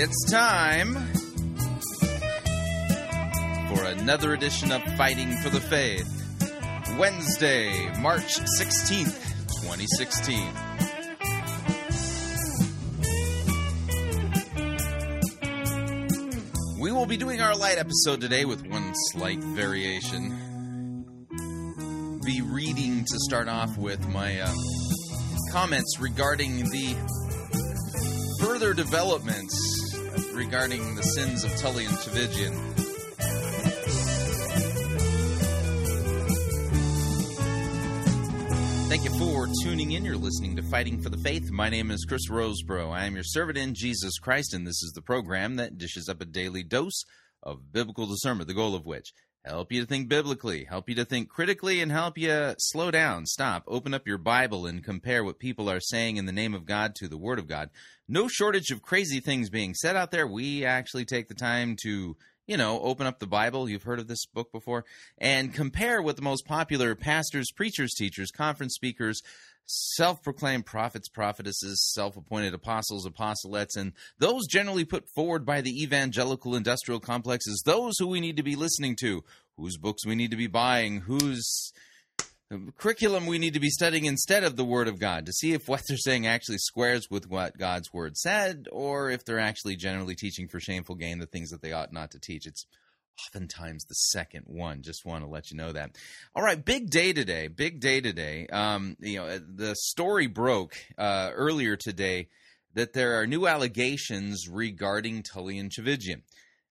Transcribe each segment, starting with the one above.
It's time for another edition of Fighting for the Faith. Wednesday, March 16th, 2016. We will be doing our light episode today with one slight variation. Be reading to start off with my uh, comments regarding the further developments regarding the sins of Tullian Tchividjian. Thank you for tuning in. You're listening to Fighting for the Faith. My name is Chris Rosebrough. I am your servant in Jesus Christ, and this is the program that dishes up a daily dose of biblical discernment, the goal of which help you to think biblically, help you to think critically, and help you slow down, stop, open up your Bible, and compare what people are saying in the name of God to the Word of God. No shortage of crazy things being said out there. We actually take the time to you know, open up the Bible. You've heard of this book before, and compare what the most popular pastors, preachers, teachers, conference speakers, self proclaimed prophets, prophetesses, self appointed apostles, apostolettes, and those generally put forward by the evangelical industrial complex as those who we need to be listening to, whose books we need to be buying, whose uh, curriculum we need to be studying instead of the Word of God to see if what they're saying actually squares with what God's Word said, or if they're actually generally teaching for shameful gain the things that they ought not to teach. It's oftentimes the second one. Just want to let you know that. All right, big day today. Big day today. Um, you know, the story broke uh, earlier today that there are new allegations regarding Tullian Tchividjian.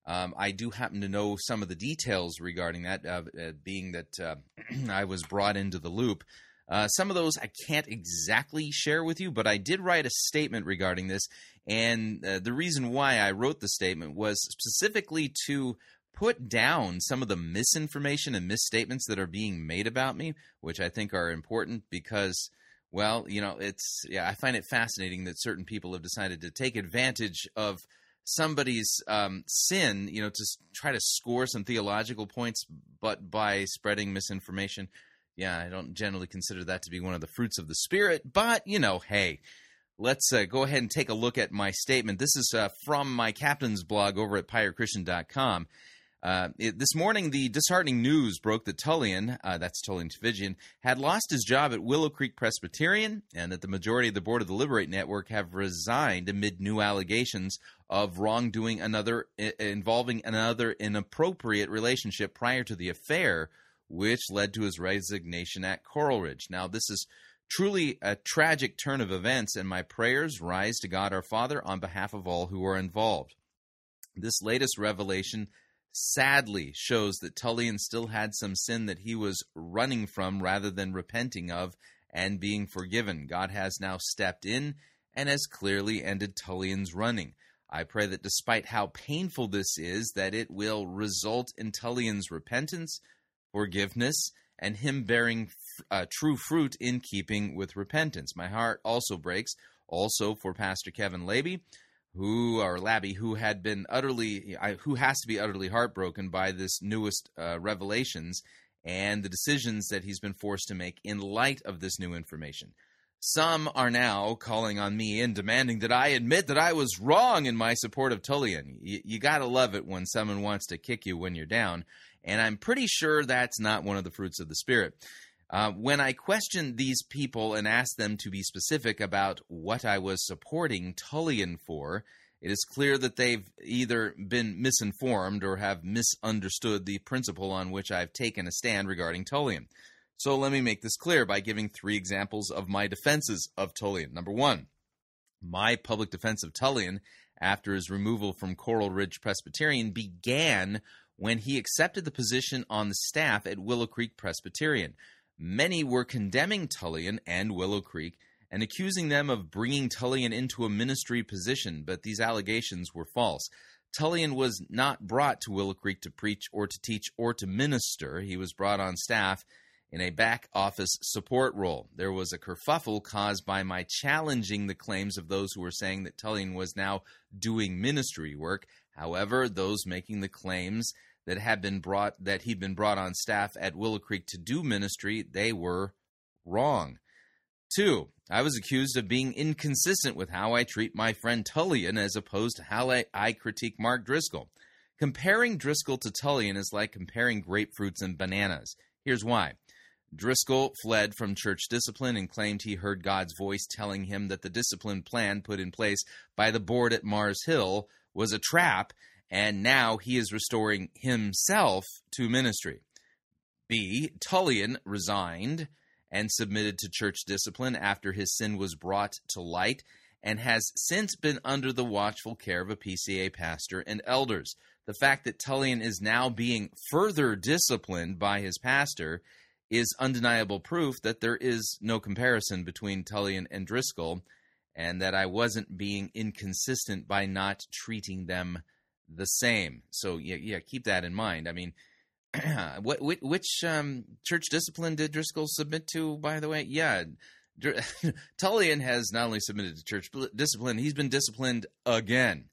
Um, I do happen to know some of the details regarding that, uh, uh, being that uh, I was brought into the loop. Uh, some of those I can't exactly share with you, but I did write a statement regarding this. And uh, the reason why I wrote the statement was specifically to put down some of the misinformation and misstatements that are being made about me, which I think are important because. Well, you know, it's yeah. I find it fascinating that certain people have decided to take advantage of somebody's um, sin, you know, to try to score some theological points, but by spreading misinformation. Yeah, I don't generally consider that to be one of the fruits of the Spirit, but, you know, hey, let's uh, go ahead and take a look at my statement. This is uh, from my captain's blog over at piratechristian.com. Uh, it, this morning, the disheartening news broke that Tullian, uh, that's Tullian Tchividjian, had lost his job at Willow Creek Presbyterian, and that the majority of the board of the Liberate Network have resigned amid new allegations of wrongdoing another involving another inappropriate relationship prior to the affair, which led to his resignation at Coral Ridge. Now, this is truly a tragic turn of events, and my prayers rise to God our Father on behalf of all who are involved. This latest revelation sadly shows that Tullian still had some sin that he was running from rather than repenting of and being forgiven. God has now stepped in and has clearly ended Tullian's running. I pray that despite how painful this is, that it will result in Tullian's repentance, forgiveness, and him bearing uh, true fruit in keeping with repentance. My heart also breaks also for Pastor Kevin Labby who or Labby, who had been utterly, who has to be utterly heartbroken by this newest uh, revelations and the decisions that he's been forced to make in light of this new information. Some are now calling on me and demanding that I admit that I was wrong in my support of Tullian. You, you gotta love it when someone wants to kick you when you're down, and I'm pretty sure that's not one of the fruits of the Spirit. Uh, when I questioned these people and asked them to be specific about what I was supporting Tullian for, it is clear that they've either been misinformed or have misunderstood the principle on which I've taken a stand regarding Tullian. So let me make this clear by giving three examples of my defenses of Tullian. Number one, my public defense of Tullian after his removal from Coral Ridge Presbyterian began when he accepted the position on the staff at Willow Creek Presbyterian. Many were condemning Tullian and Willow Creek and accusing them of bringing Tullian into a ministry position, but these allegations were false. Tullian was not brought to Willow Creek to preach or to teach or to minister. He was brought on staff in a back office support role. There was a kerfuffle caused by my challenging the claims of those who were saying that Tullian was now doing ministry work. However, those making the claims that had been brought that he'd been brought on staff at Willow Creek to do ministry, they were wrong. Two, I was accused of being inconsistent with how I treat my friend Tullian as opposed to how I, I critique Mark Driscoll. Comparing Driscoll to Tullian is like comparing grapefruits and bananas. Here's why. Driscoll fled from church discipline and claimed he heard God's voice telling him that the discipline plan put in place by the board at Mars Hill was a trap, and now he is restoring himself to ministry. B. Tullian resigned and submitted to church discipline after his sin was brought to light and has since been under the watchful care of a PCA pastor and elders. The fact that Tullian is now being further disciplined by his pastor is undeniable proof that there is no comparison between Tullian and Driscoll and that I wasn't being inconsistent by not treating them the same. So yeah, yeah, keep that in mind. I mean, what which, um, church discipline did Driscoll submit to? By the way, yeah, Tullian has not only submitted to church discipline, he's been disciplined again.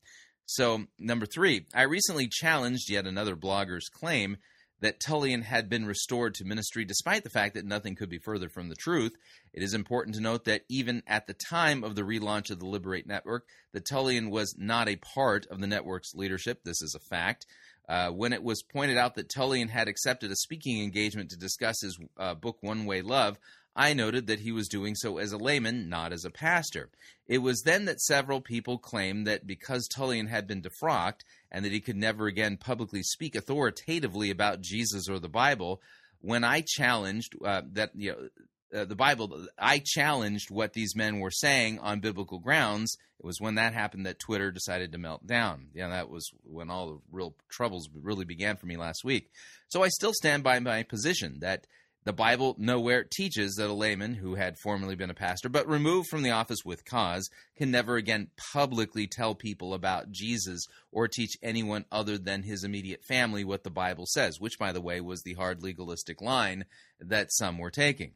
So number three, I recently challenged yet another blogger's claim that Tullian had been restored to ministry despite the fact that nothing could be further from the truth. It is important to note that even at the time of the relaunch of the Liberate Network, the Tullian was not a part of the network's leadership. This is a fact. Uh, when it was pointed out that Tullian had accepted a speaking engagement to discuss his uh, book One Way Love, I noted that he was doing so as a layman, not as a pastor. It was then that several people claimed that because Tullian had been defrocked and that he could never again publicly speak authoritatively about Jesus or the Bible, when I challenged uh, that you know uh, the Bible, I challenged what these men were saying on biblical grounds. It was when that happened that Twitter decided to melt down. Yeah, that was when all the real troubles really began for me last week. So I still stand by my position that the Bible nowhere teaches that a layman who had formerly been a pastor, but removed from the office with cause, can never again publicly tell people about Jesus or teach anyone other than his immediate family what the Bible says, which, by the way, was the hard legalistic line that some were taking.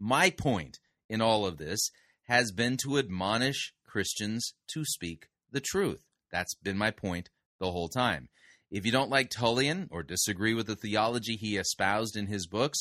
My point in all of this has been to admonish Christians to speak the truth. That's been my point the whole time. If you don't like Tullian or disagree with the theology he espoused in his books,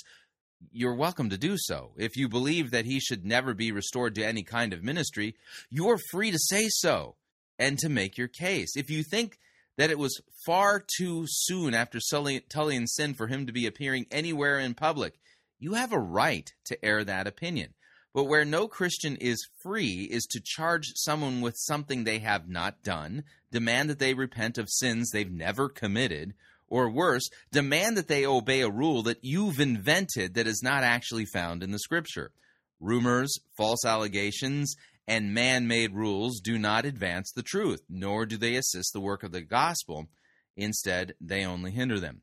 you're welcome to do so. If you believe that he should never be restored to any kind of ministry, you're free to say so and to make your case. If you think that it was far too soon after Tullian's sin for him to be appearing anywhere in public, you have a right to air that opinion. But where no Christian is free is to charge someone with something they have not done, demand that they repent of sins they've never committed, or worse, demand that they obey a rule that you've invented that is not actually found in the scripture. Rumors, false allegations, and man made rules do not advance the truth, nor do they assist the work of the gospel. Instead, they only hinder them.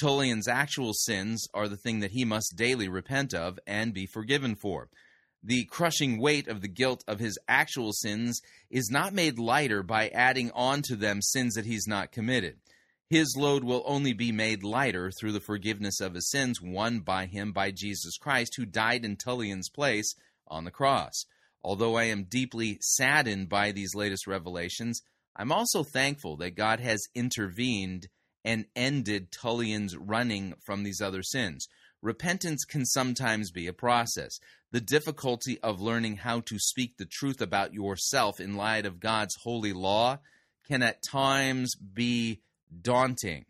Tullian's actual sins are the thing that he must daily repent of and be forgiven for the crushing weight of the guilt of his actual sins is not made lighter by adding on to them sins that he's not committed. His load will only be made lighter through the forgiveness of his sins won by him by Jesus Christ, who died in Tullian's place on the cross. Although I am deeply saddened by these latest revelations, I'm also thankful that God has intervened and ended Tullian's running from these other sins. Repentance can sometimes be a process. The difficulty of learning how to speak the truth about yourself in light of God's holy law can at times be daunting.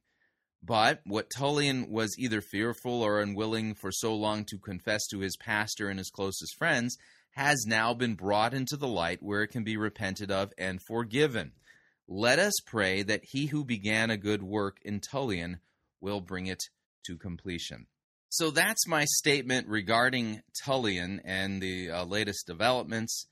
But what Tullian was either fearful or unwilling for so long to confess to his pastor and his closest friends has now been brought into the light where it can be repented of and forgiven. Let us pray that he who began a good work in Tullian will bring it to completion. So that's my statement regarding Tullian and the uh, latest developments.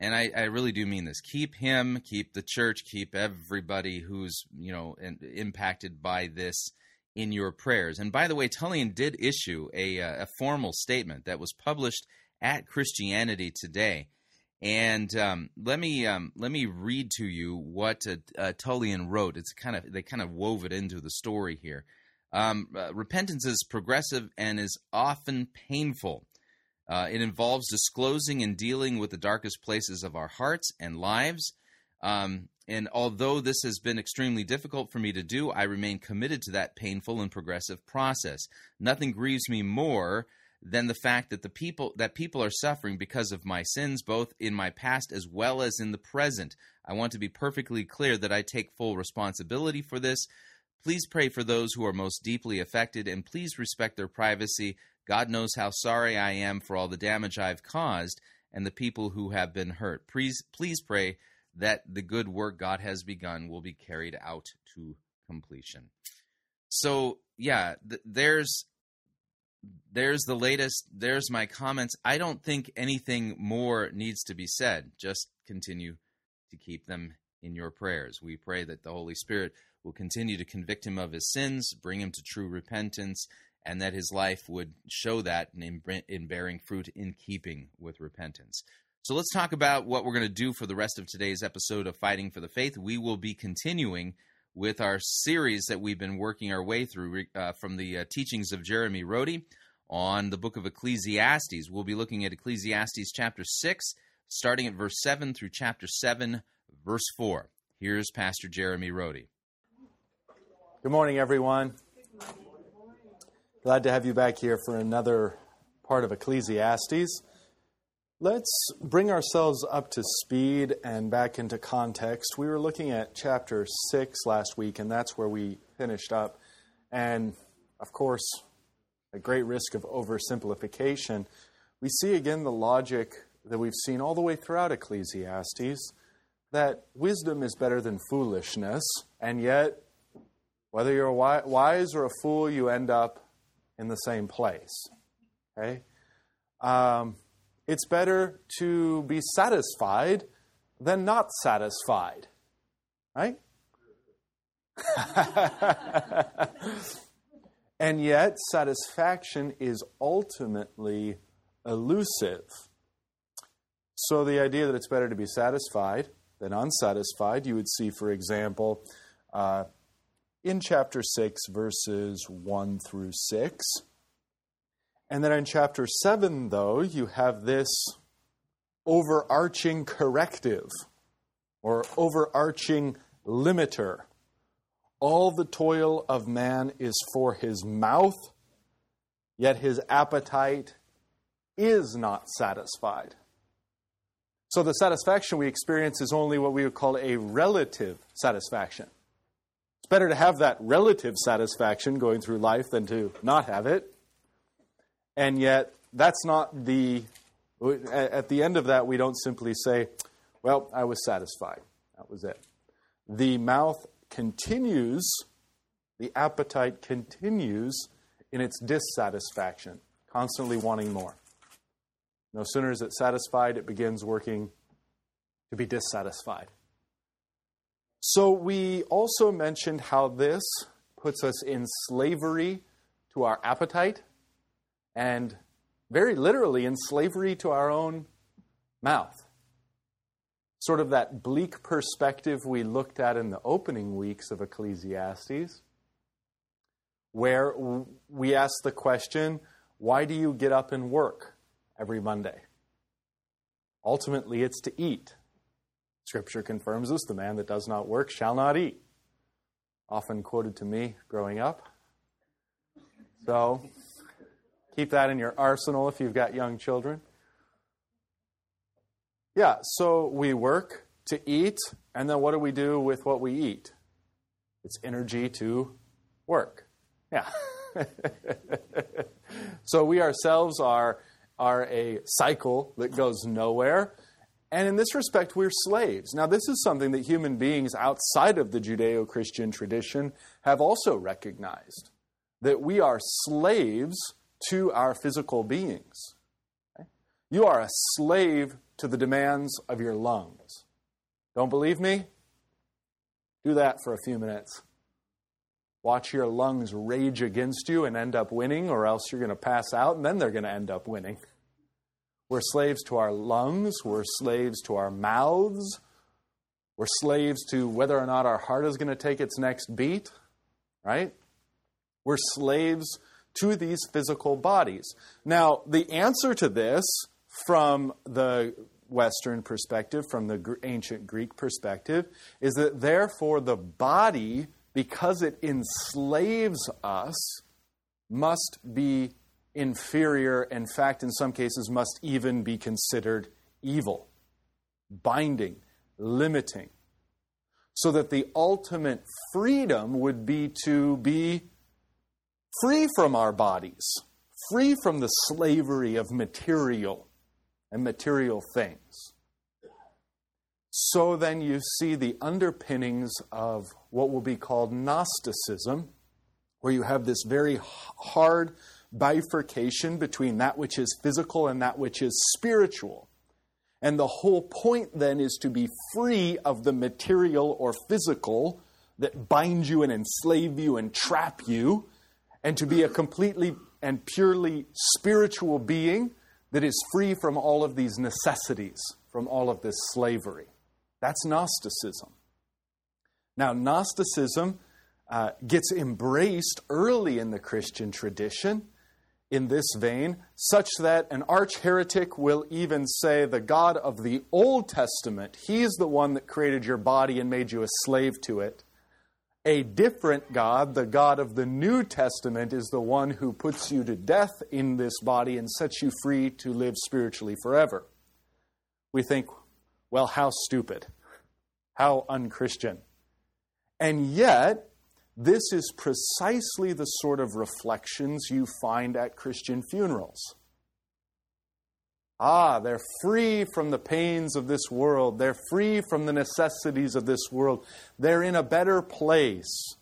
And I, I, really do mean this. Keep him, keep the church, keep everybody who's you know in, impacted by this in your prayers. And by the way, Tullian did issue a, uh, a formal statement that was published at Christianity Today. And um, let me um, let me read to you what uh, Tullian wrote. It's kind of they kind of wove it into the story here. Um, uh, repentance is progressive and is often painful. Uh, it involves disclosing and dealing with the darkest places of our hearts and lives. Um, and although this has been extremely difficult for me to do, I remain committed to that painful and progressive process. Nothing grieves me more than the fact that the people that people are suffering because of my sins both in my past as well as in the present. I want to be perfectly clear that I take full responsibility for this. Please pray for those who are most deeply affected and please respect their privacy. God knows how sorry I am for all the damage I've caused and the people who have been hurt. Please please pray that the good work God has begun will be carried out to completion. So, yeah, th- there's there's the latest. There's my comments. I don't think anything more needs to be said. Just continue to keep them in your prayers. We pray that the Holy Spirit will continue to convict him of his sins, bring him to true repentance, and that his life would show that in, in bearing fruit in keeping with repentance. So let's talk about what we're going to do for the rest of today's episode of Fighting for the Faith. We will be continuing with our series that we've been working our way through uh, from the uh, teachings of Jeremy Rhode on the book of Ecclesiastes. We'll be looking at Ecclesiastes chapter 6, starting at verse 7 through chapter 7, verse 4. Here's Pastor Jeremy Rhode. Good morning, everyone. Glad to have you back here for another part of Ecclesiastes. Let's bring ourselves up to speed and back into context. We were looking at chapter 6 last week, and that's where we finished up. And of course, a great risk of oversimplification, we see again the logic that we've seen all the way throughout Ecclesiastes that wisdom is better than foolishness, and yet, whether you're a wise or a fool, you end up in the same place. Okay? Um, it's better to be satisfied than not satisfied. Right? and yet, satisfaction is ultimately elusive. So, the idea that it's better to be satisfied than unsatisfied, you would see, for example, uh, in chapter 6, verses 1 through 6. And then in chapter 7, though, you have this overarching corrective or overarching limiter. All the toil of man is for his mouth, yet his appetite is not satisfied. So the satisfaction we experience is only what we would call a relative satisfaction. It's better to have that relative satisfaction going through life than to not have it. And yet, that's not the, at the end of that, we don't simply say, well, I was satisfied. That was it. The mouth continues, the appetite continues in its dissatisfaction, constantly wanting more. No sooner is it satisfied, it begins working to be dissatisfied. So, we also mentioned how this puts us in slavery to our appetite and very literally in slavery to our own mouth. Sort of that bleak perspective we looked at in the opening weeks of Ecclesiastes, where we asked the question why do you get up and work every Monday? Ultimately, it's to eat. Scripture confirms this the man that does not work shall not eat. Often quoted to me growing up. So, Keep that in your arsenal if you've got young children. Yeah, so we work to eat, and then what do we do with what we eat? It's energy to work. Yeah. so we ourselves are, are a cycle that goes nowhere. And in this respect, we're slaves. Now, this is something that human beings outside of the Judeo Christian tradition have also recognized that we are slaves to our physical beings. You are a slave to the demands of your lungs. Don't believe me? Do that for a few minutes. Watch your lungs rage against you and end up winning, or else you're going to pass out and then they're going to end up winning. We're slaves to our lungs, we're slaves to our mouths, we're slaves to whether or not our heart is going to take its next beat, right? We're slaves to these physical bodies. Now, the answer to this from the Western perspective, from the ancient Greek perspective, is that therefore the body, because it enslaves us, must be inferior, in fact, in some cases, must even be considered evil, binding, limiting. So that the ultimate freedom would be to be free from our bodies, free from the slavery of material and material things. So then you see the underpinnings of what will be called Gnosticism, where you have this very hard bifurcation between that which is physical and that which is spiritual. And the whole point then is to be free of the material or physical that bind you and enslave you and trap you, and to be a completely and purely spiritual being that is free from all of these necessities, from all of this slavery. That's Gnosticism. Now, Gnosticism uh, gets embraced early in the Christian tradition in this vein, such that an arch heretic will even say the God of the Old Testament, He's the one that created your body and made you a slave to it. A different God, the God of the New Testament, is the one who puts you to death in this body and sets you free to live spiritually forever. We think, well, how stupid, how unchristian. And yet, this is precisely the sort of reflections you find at Christian funerals. Ah, they're free from the pains of this world. They're free from the necessities of this world. They're in a better place.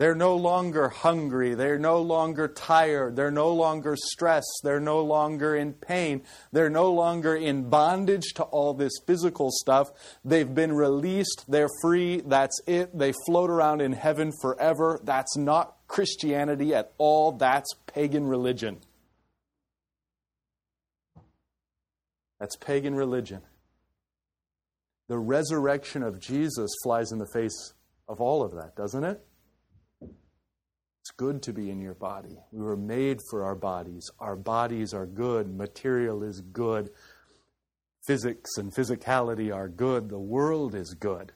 They're no longer hungry. They're no longer tired. They're no longer stressed. They're no longer in pain. They're no longer in bondage to all this physical stuff. They've been released. They're free. That's it. They float around in heaven forever. That's not Christianity at all. That's pagan religion. That's pagan religion. The resurrection of Jesus flies in the face of all of that, doesn't it? It's good to be in your body. We were made for our bodies. Our bodies are good. Material is good. Physics and physicality are good. The world is good.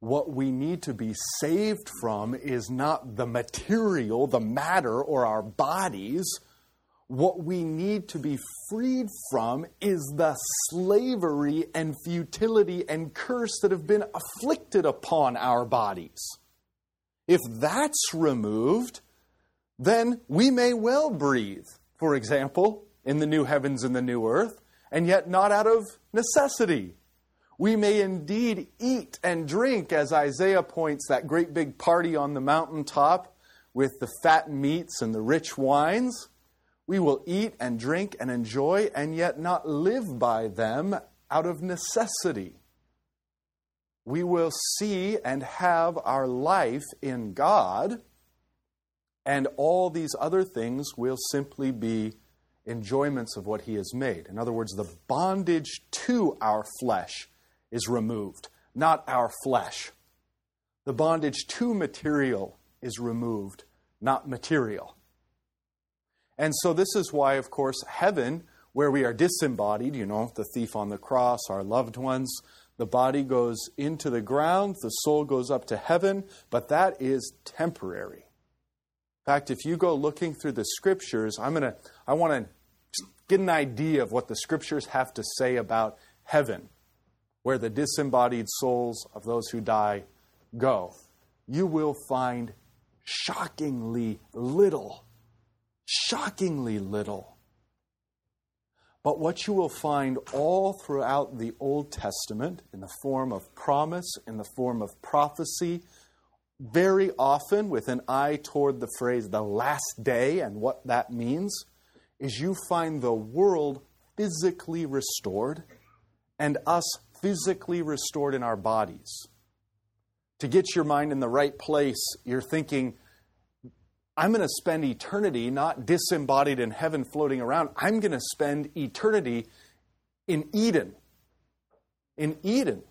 What we need to be saved from is not the material, the matter, or our bodies. What we need to be freed from is the slavery and futility and curse that have been afflicted upon our bodies. If that's removed, then we may well breathe, for example, in the new heavens and the new earth, and yet not out of necessity. We may indeed eat and drink, as Isaiah points, that great big party on the mountaintop with the fat meats and the rich wines. We will eat and drink and enjoy, and yet not live by them out of necessity we will see and have our life in God, and all these other things will simply be enjoyments of what He has made. In other words, the bondage to our flesh is removed, not our flesh. The bondage to material is removed, not material. And so, this is why, of course, heaven, where we are disembodied, you know, the thief on the cross, our loved ones, the body goes into the ground, the soul goes up to heaven, but that is temporary. In fact, if you go looking through the scriptures, I'm to I want to get an idea of what the scriptures have to say about heaven, where the disembodied souls of those who die go. You will find shockingly little, shockingly little but what you will find all throughout the Old Testament, in the form of promise, in the form of prophecy, very often with an eye toward the phrase the last day and what that means, is you find the world physically restored and us physically restored in our bodies. To get your mind in the right place, you're thinking, I'm going to spend eternity not disembodied in heaven floating around. I'm going to spend eternity in Eden. In Eden.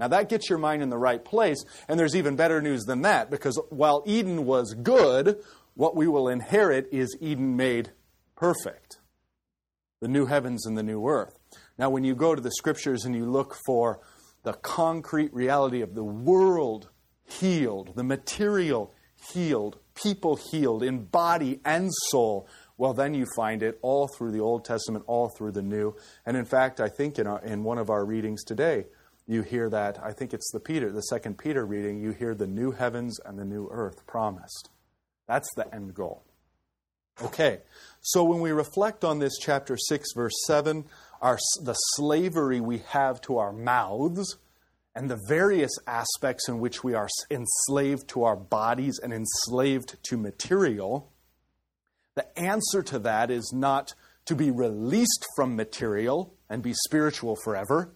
Now that gets your mind in the right place, and there's even better news than that because while Eden was good, what we will inherit is Eden made perfect. The new heavens and the new earth. Now, when you go to the scriptures and you look for the concrete reality of the world healed, the material healed, people healed in body and soul, well, then you find it all through the Old Testament, all through the New. And in fact, I think in, our, in one of our readings today, you hear that, I think it's the Peter, the second Peter reading, you hear the new heavens and the new earth promised. That's the end goal. Okay, so when we reflect on this chapter 6, verse 7, our, the slavery we have to our mouths, and the various aspects in which we are enslaved to our bodies and enslaved to material, the answer to that is not to be released from material and be spiritual forever.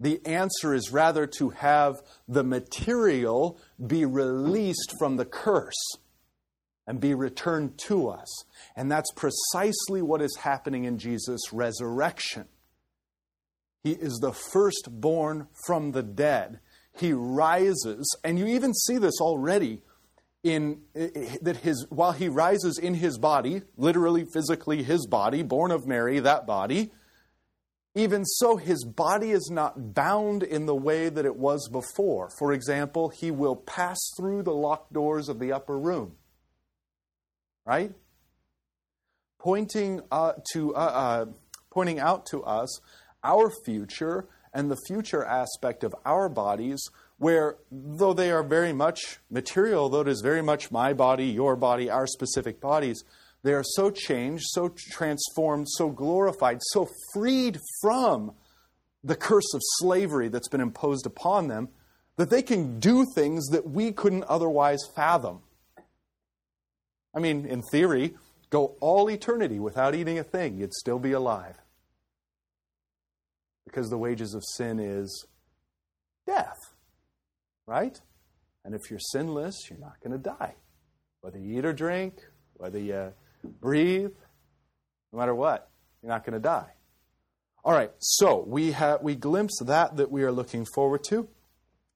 The answer is rather to have the material be released from the curse and be returned to us. And that's precisely what is happening in Jesus' resurrection. He is the firstborn from the dead. He rises, and you even see this already in that his while he rises in his body, literally physically his body, born of Mary, that body, even so his body is not bound in the way that it was before. For example, he will pass through the locked doors of the upper room. Right? Pointing uh, to uh, uh, pointing out to us our future and the future aspect of our bodies, where though they are very much material, though it is very much my body, your body, our specific bodies, they are so changed, so transformed, so glorified, so freed from the curse of slavery that's been imposed upon them that they can do things that we couldn't otherwise fathom. I mean, in theory, go all eternity without eating a thing, you'd still be alive because the wages of sin is death, right? And if you're sinless, you're not going to die. Whether you eat or drink, whether you breathe, no matter what, you're not going to die. All right, so we have we glimpse that that we are looking forward to,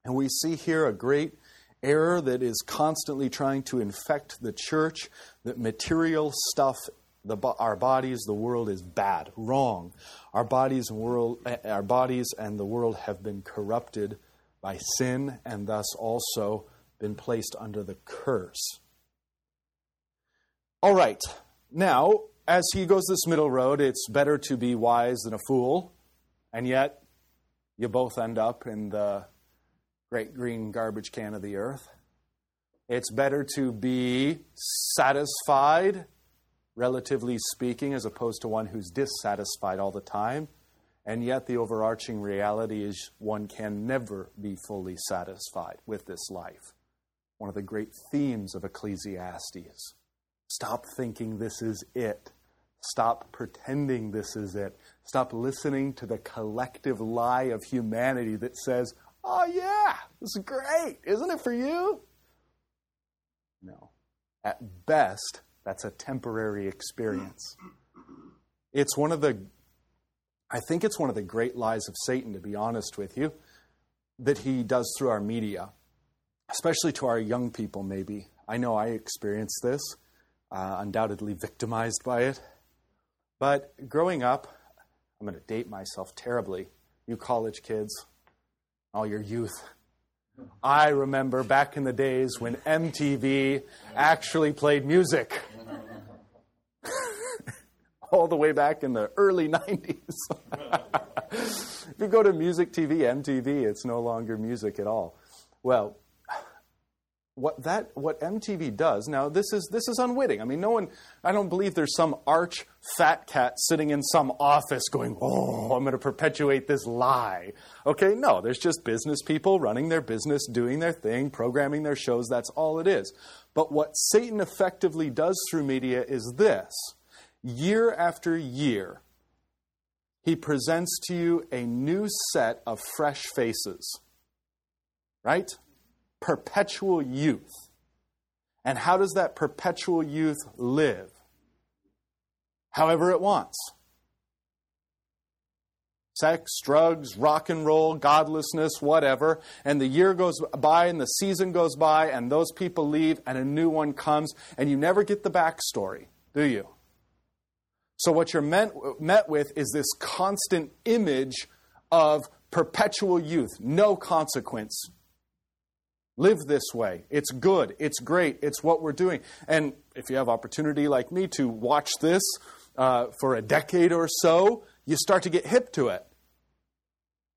and we see here a great error that is constantly trying to infect the church. That material stuff the, our bodies, the world is bad, wrong. Our bodies and world, eh, our bodies and the world have been corrupted by sin, and thus also been placed under the curse. All right, now as he goes this middle road, it's better to be wise than a fool, and yet you both end up in the great green garbage can of the earth. It's better to be satisfied relatively speaking, as opposed to one who's dissatisfied all the time. And yet, the overarching reality is one can never be fully satisfied with this life. One of the great themes of Ecclesiastes. Stop thinking this is it. Stop pretending this is it. Stop listening to the collective lie of humanity that says, oh, yeah, this is great. Isn't it for you? No. At best, that's a temporary experience. It's one of the, I think it's one of the great lies of Satan, to be honest with you, that he does through our media, especially to our young people, maybe. I know I experienced this, uh, undoubtedly victimized by it. But growing up, I'm going to date myself terribly. You college kids, all your youth. I remember back in the days when MTV actually played music all the way back in the early 90s. if you go to Music TV, MTV, it's no longer music at all. Well, what that what MTV does now this is this is unwitting. I mean, no one. I don't believe there's some arch fat cat sitting in some office going, "Oh, I'm going to perpetuate this lie." Okay, no, there's just business people running their business, doing their thing, programming their shows. That's all it is. But what Satan effectively does through media is this: year after year, he presents to you a new set of fresh faces. Right? Perpetual youth. And how does that perpetual youth live? However it wants. Sex, drugs, rock and roll, godlessness, whatever. And the year goes by and the season goes by and those people leave and a new one comes and you never get the backstory, do you? So, what you're meant, met with is this constant image of perpetual youth, no consequence, Live this way. It's good. It's great. It's what we're doing. And if you have opportunity like me to watch this uh, for a decade or so, you start to get hip to it.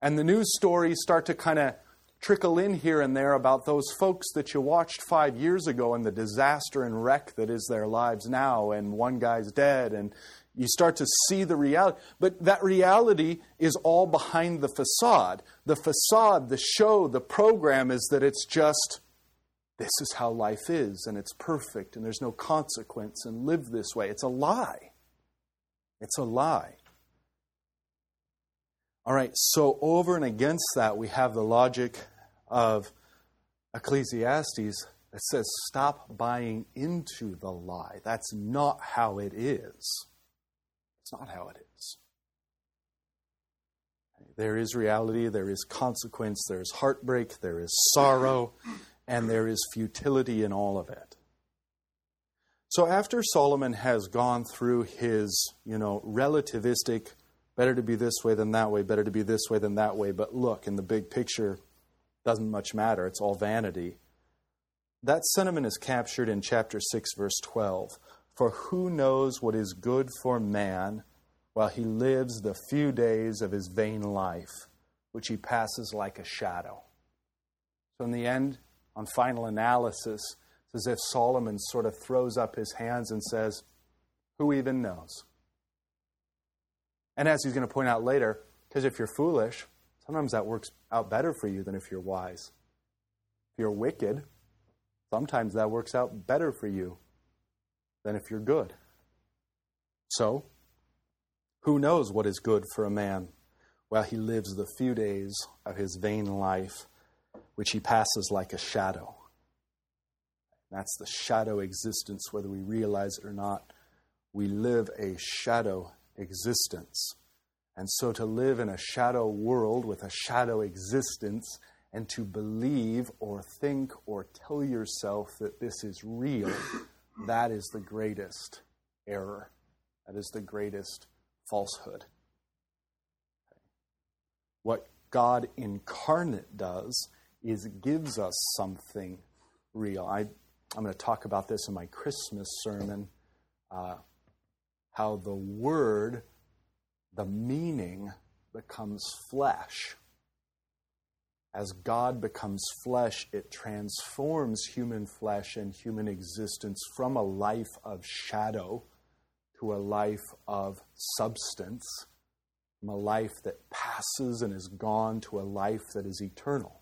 And the news stories start to kind of trickle in here and there about those folks that you watched five years ago and the disaster and wreck that is their lives now, and one guy's dead, and you start to see the reality. But that reality is all behind the facade. The facade, the show, the program is that it's just this is how life is, and it's perfect, and there's no consequence, and live this way. It's a lie. It's a lie. All right, so over and against that, we have the logic of Ecclesiastes that says, stop buying into the lie. That's not how it is. Not how it is. There is reality, there is consequence, there is heartbreak, there is sorrow, and there is futility in all of it. So after Solomon has gone through his, you know, relativistic better to be this way than that way, better to be this way than that way, but look, in the big picture, doesn't much matter. It's all vanity. That sentiment is captured in chapter 6, verse 12. For who knows what is good for man while he lives the few days of his vain life, which he passes like a shadow? So, in the end, on final analysis, it's as if Solomon sort of throws up his hands and says, Who even knows? And as he's going to point out later, because if you're foolish, sometimes that works out better for you than if you're wise. If you're wicked, sometimes that works out better for you than if you're good. So, who knows what is good for a man while he lives the few days of his vain life, which he passes like a shadow? That's the shadow existence, whether we realize it or not. We live a shadow existence. And so to live in a shadow world with a shadow existence and to believe or think or tell yourself that this is real, that is the greatest error. That is the greatest falsehood. What God incarnate does is gives us something real. I, I'm going to talk about this in my Christmas sermon. Uh, how the Word, the meaning, becomes flesh. As God becomes flesh, it transforms human flesh and human existence from a life of shadow to a life of substance, from a life that passes and is gone to a life that is eternal.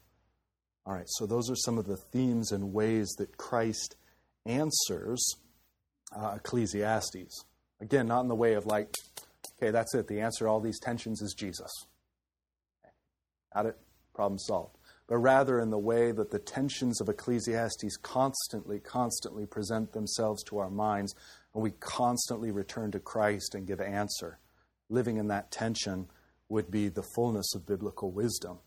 All right, so those are some of the themes and ways that Christ answers uh, Ecclesiastes. Again, not in the way of like, okay, that's it. The answer to all these tensions is Jesus. Got it? Problem solved. But rather in the way that the tensions of Ecclesiastes constantly, constantly present themselves to our minds, and we constantly return to Christ and give answer. Living in that tension would be the fullness of biblical wisdom.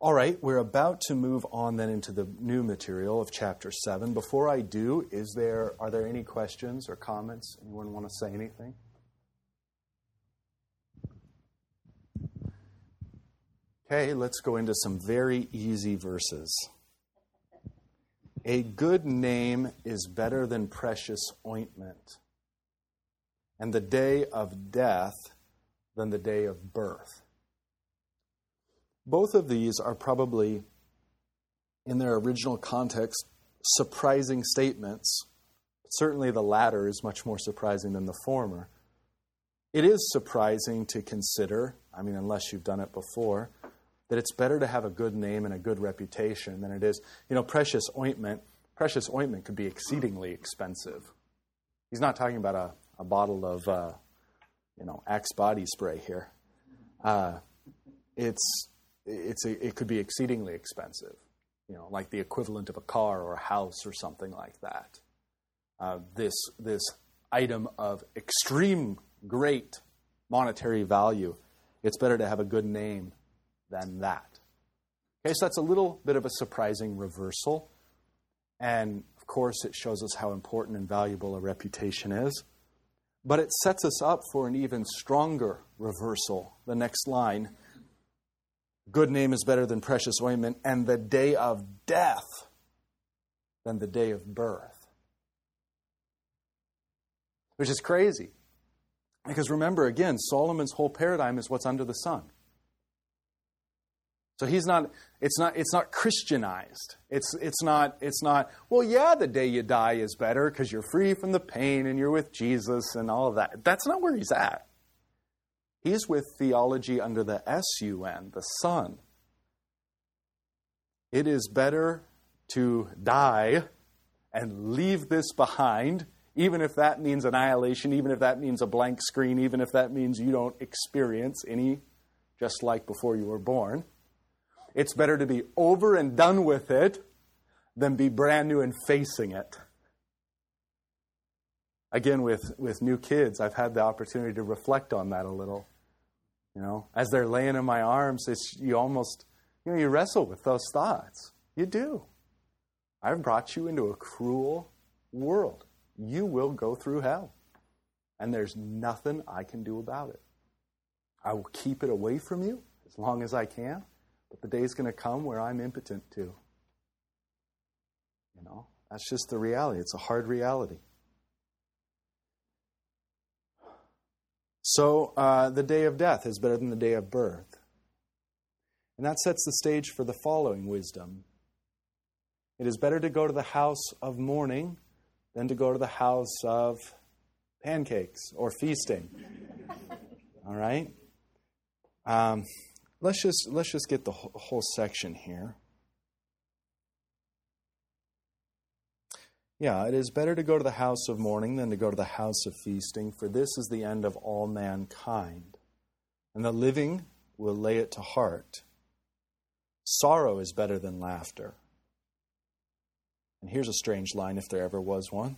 All right, we're about to move on then into the new material of chapter 7. Before I do, is there are there any questions or comments? Anyone want to say anything? Okay, let's go into some very easy verses. A good name is better than precious ointment, and the day of death than the day of birth. Both of these are probably, in their original context, surprising statements. Certainly, the latter is much more surprising than the former. It is surprising to consider, I mean, unless you've done it before, that it's better to have a good name and a good reputation than it is, you know, precious ointment. Precious ointment could be exceedingly expensive. He's not talking about a, a bottle of, uh, you know, Axe body spray here. Uh, it's it's a, it could be exceedingly expensive, you know, like the equivalent of a car or a house or something like that. Uh, this this item of extreme great monetary value, it's better to have a good name than that. Okay, so that's a little bit of a surprising reversal, and of course, it shows us how important and valuable a reputation is. But it sets us up for an even stronger reversal. The next line Good name is better than precious ointment, and the day of death than the day of birth. Which is crazy. Because remember, again, Solomon's whole paradigm is what's under the sun. So he's not, it's not, it's not Christianized. It's, it's not, it's not, well, yeah, the day you die is better because you're free from the pain and you're with Jesus and all of that. That's not where he's at. He's with theology under the S-U-N, the Son. It is better to die and leave this behind, even if that means annihilation, even if that means a blank screen, even if that means you don't experience any, just like before you were born. It's better to be over and done with it than be brand new and facing it. Again, with, with new kids, I've had the opportunity to reflect on that a little. You know, as they're laying in my arms, it's you almost you know you wrestle with those thoughts. You do. I've brought you into a cruel world. You will go through hell. And there's nothing I can do about it. I will keep it away from you as long as I can, but the day's going to come where I'm impotent too. You know, that's just the reality. It's a hard reality. So uh, the day of death is better than the day of birth. And that sets the stage for the following wisdom it is better to go to the house of mourning than to go to the house of pancakes or feasting. All right? Um, let's, just, let's just get the whole section here. Yeah, it is better to go to the house of mourning than to go to the house of feasting, for this is the end of all mankind. And the living will lay it to heart. Sorrow is better than laughter. And here's a strange line, if there ever was one.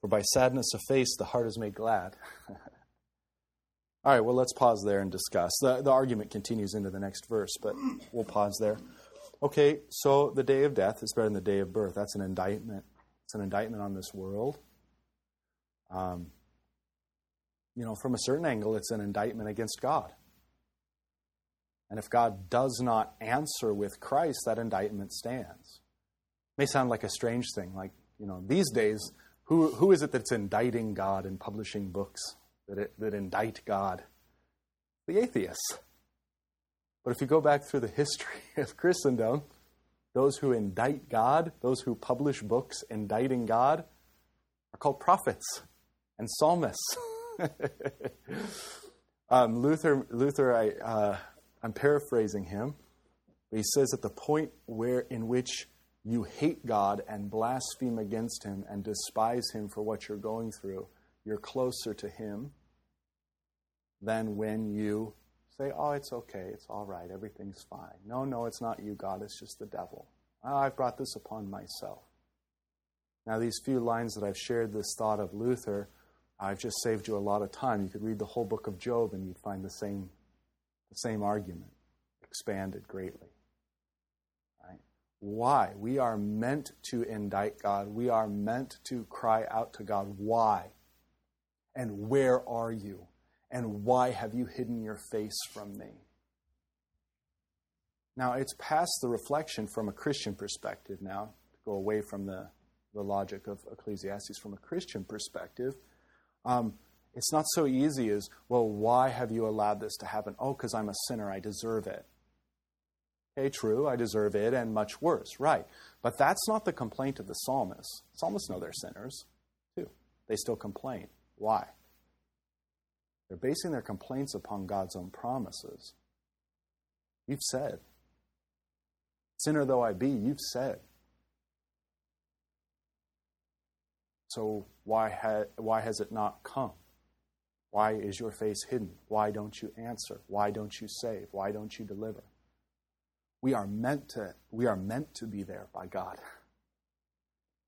For by sadness of face, the heart is made glad. All right, well, let's pause there and discuss. The, the argument continues into the next verse, but we'll pause there. Okay, so the day of death is better than the day of birth. That's an indictment. It's an indictment on this world. Um, you know, from a certain angle, it's an indictment against God. And if God does not answer with Christ, that indictment stands. It may sound like a strange thing, like, you know, these days, who, who is it that's indicting God and publishing books that, it, that indict God? The atheists. But if you go back through the history of Christendom, those who indict God, those who publish books indicting God, are called prophets and psalmists. um, Luther, Luther, I, uh, I'm paraphrasing him, but he says at the point where in which you hate God and blaspheme against Him and despise Him for what you're going through, you're closer to Him than when you say, oh, it's okay, it's all right, everything's fine. No, no, it's not you, God, it's just the devil. Oh, I've brought this upon myself. Now, these few lines that I've shared this thought of Luther, I've just saved you a lot of time. You could read the whole book of Job and you'd find the same, the same argument expanded greatly. Why? We are meant to indict God. We are meant to cry out to God. Why? And where are you? And why have you hidden your face from me? Now, it's past the reflection from a Christian perspective now, to go away from the, the logic of Ecclesiastes from a Christian perspective. Um, it's not so easy as, well, why have you allowed this to happen? Oh, because I'm a sinner, I deserve it. Okay, true, I deserve it and much worse, right. But that's not the complaint of the psalmists. Psalmists know they're sinners, too. They still complain. Why? They're basing their complaints upon God's own promises. You've said, Sinner though I be, you've said. So why, ha- why has it not come? Why is your face hidden? Why don't you answer? Why don't you save? Why don't you deliver? We are meant to, we are meant to be there by God.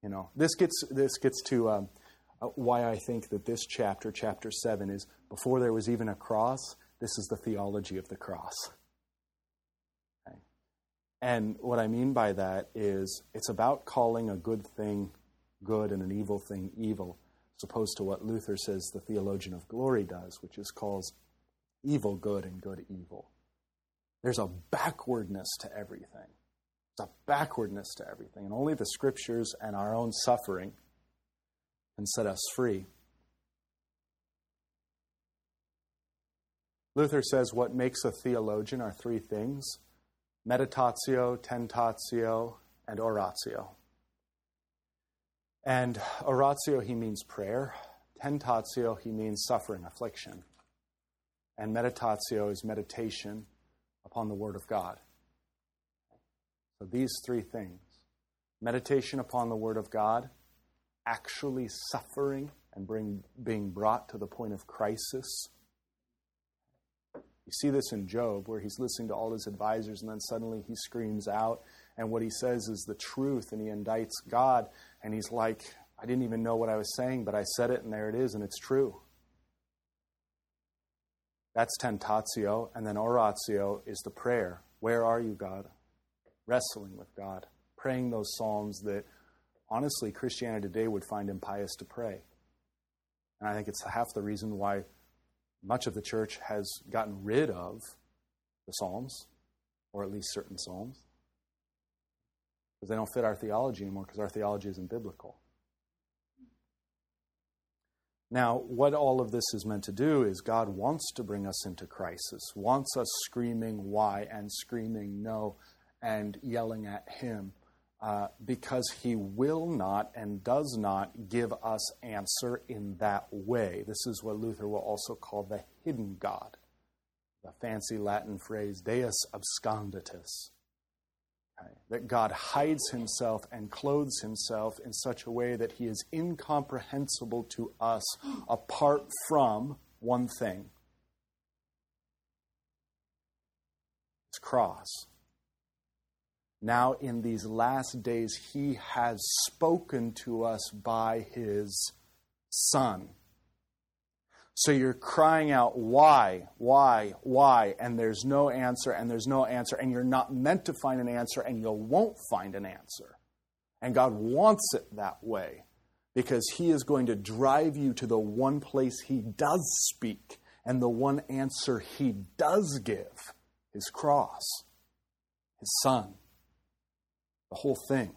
You know, this gets, this gets to um, Uh, why I think that this chapter, chapter 7, is before there was even a cross, this is the theology of the cross. Okay. And what I mean by that is it's about calling a good thing good and an evil thing evil, as opposed to what Luther says the theologian of glory does, which is calls evil good and good evil. There's a backwardness to everything. There's a backwardness to everything. And only the scriptures and our own suffering can set us free. Luther says what makes a theologian are three things meditatio, tentatio, and oratio. And oratio, he means prayer. Tentatio, he means suffering, affliction. And meditatio is meditation upon the Word of God. So these three things meditation upon the Word of God, actually suffering and bring, being brought to the point of crisis you see this in Job, where he's listening to all his advisors, and then suddenly he screams out, and what he says is the truth, and he indicts God, and he's like, I didn't even know what I was saying, but I said it, and there it is, and it's true. That's tentatio, and then oratio is the prayer. Where are you, God? Wrestling with God, praying those psalms that honestly Christianity today would find impious to pray. And I think it's half the reason why much of the church has gotten rid of the Psalms, or at least certain Psalms, because they don't fit our theology anymore because our theology isn't biblical. Now, what all of this is meant to do is God wants to bring us into crisis, wants us screaming why and screaming no and yelling at Him uh, because he will not and does not give us answer in that way. This is what Luther will also call the hidden God, the fancy Latin phrase Deus absconditus. Okay? That God hides himself and clothes himself in such a way that he is incomprehensible to us apart from one thing his cross now in these last days, he has spoken to us by his Son. So you're crying out, why, why, why? And there's no answer, and there's no answer, and you're not meant to find an answer, and you won't find an answer. And God wants it that way because He is going to drive you to the one place He does speak and the one answer He does give His cross, His Son the whole thing.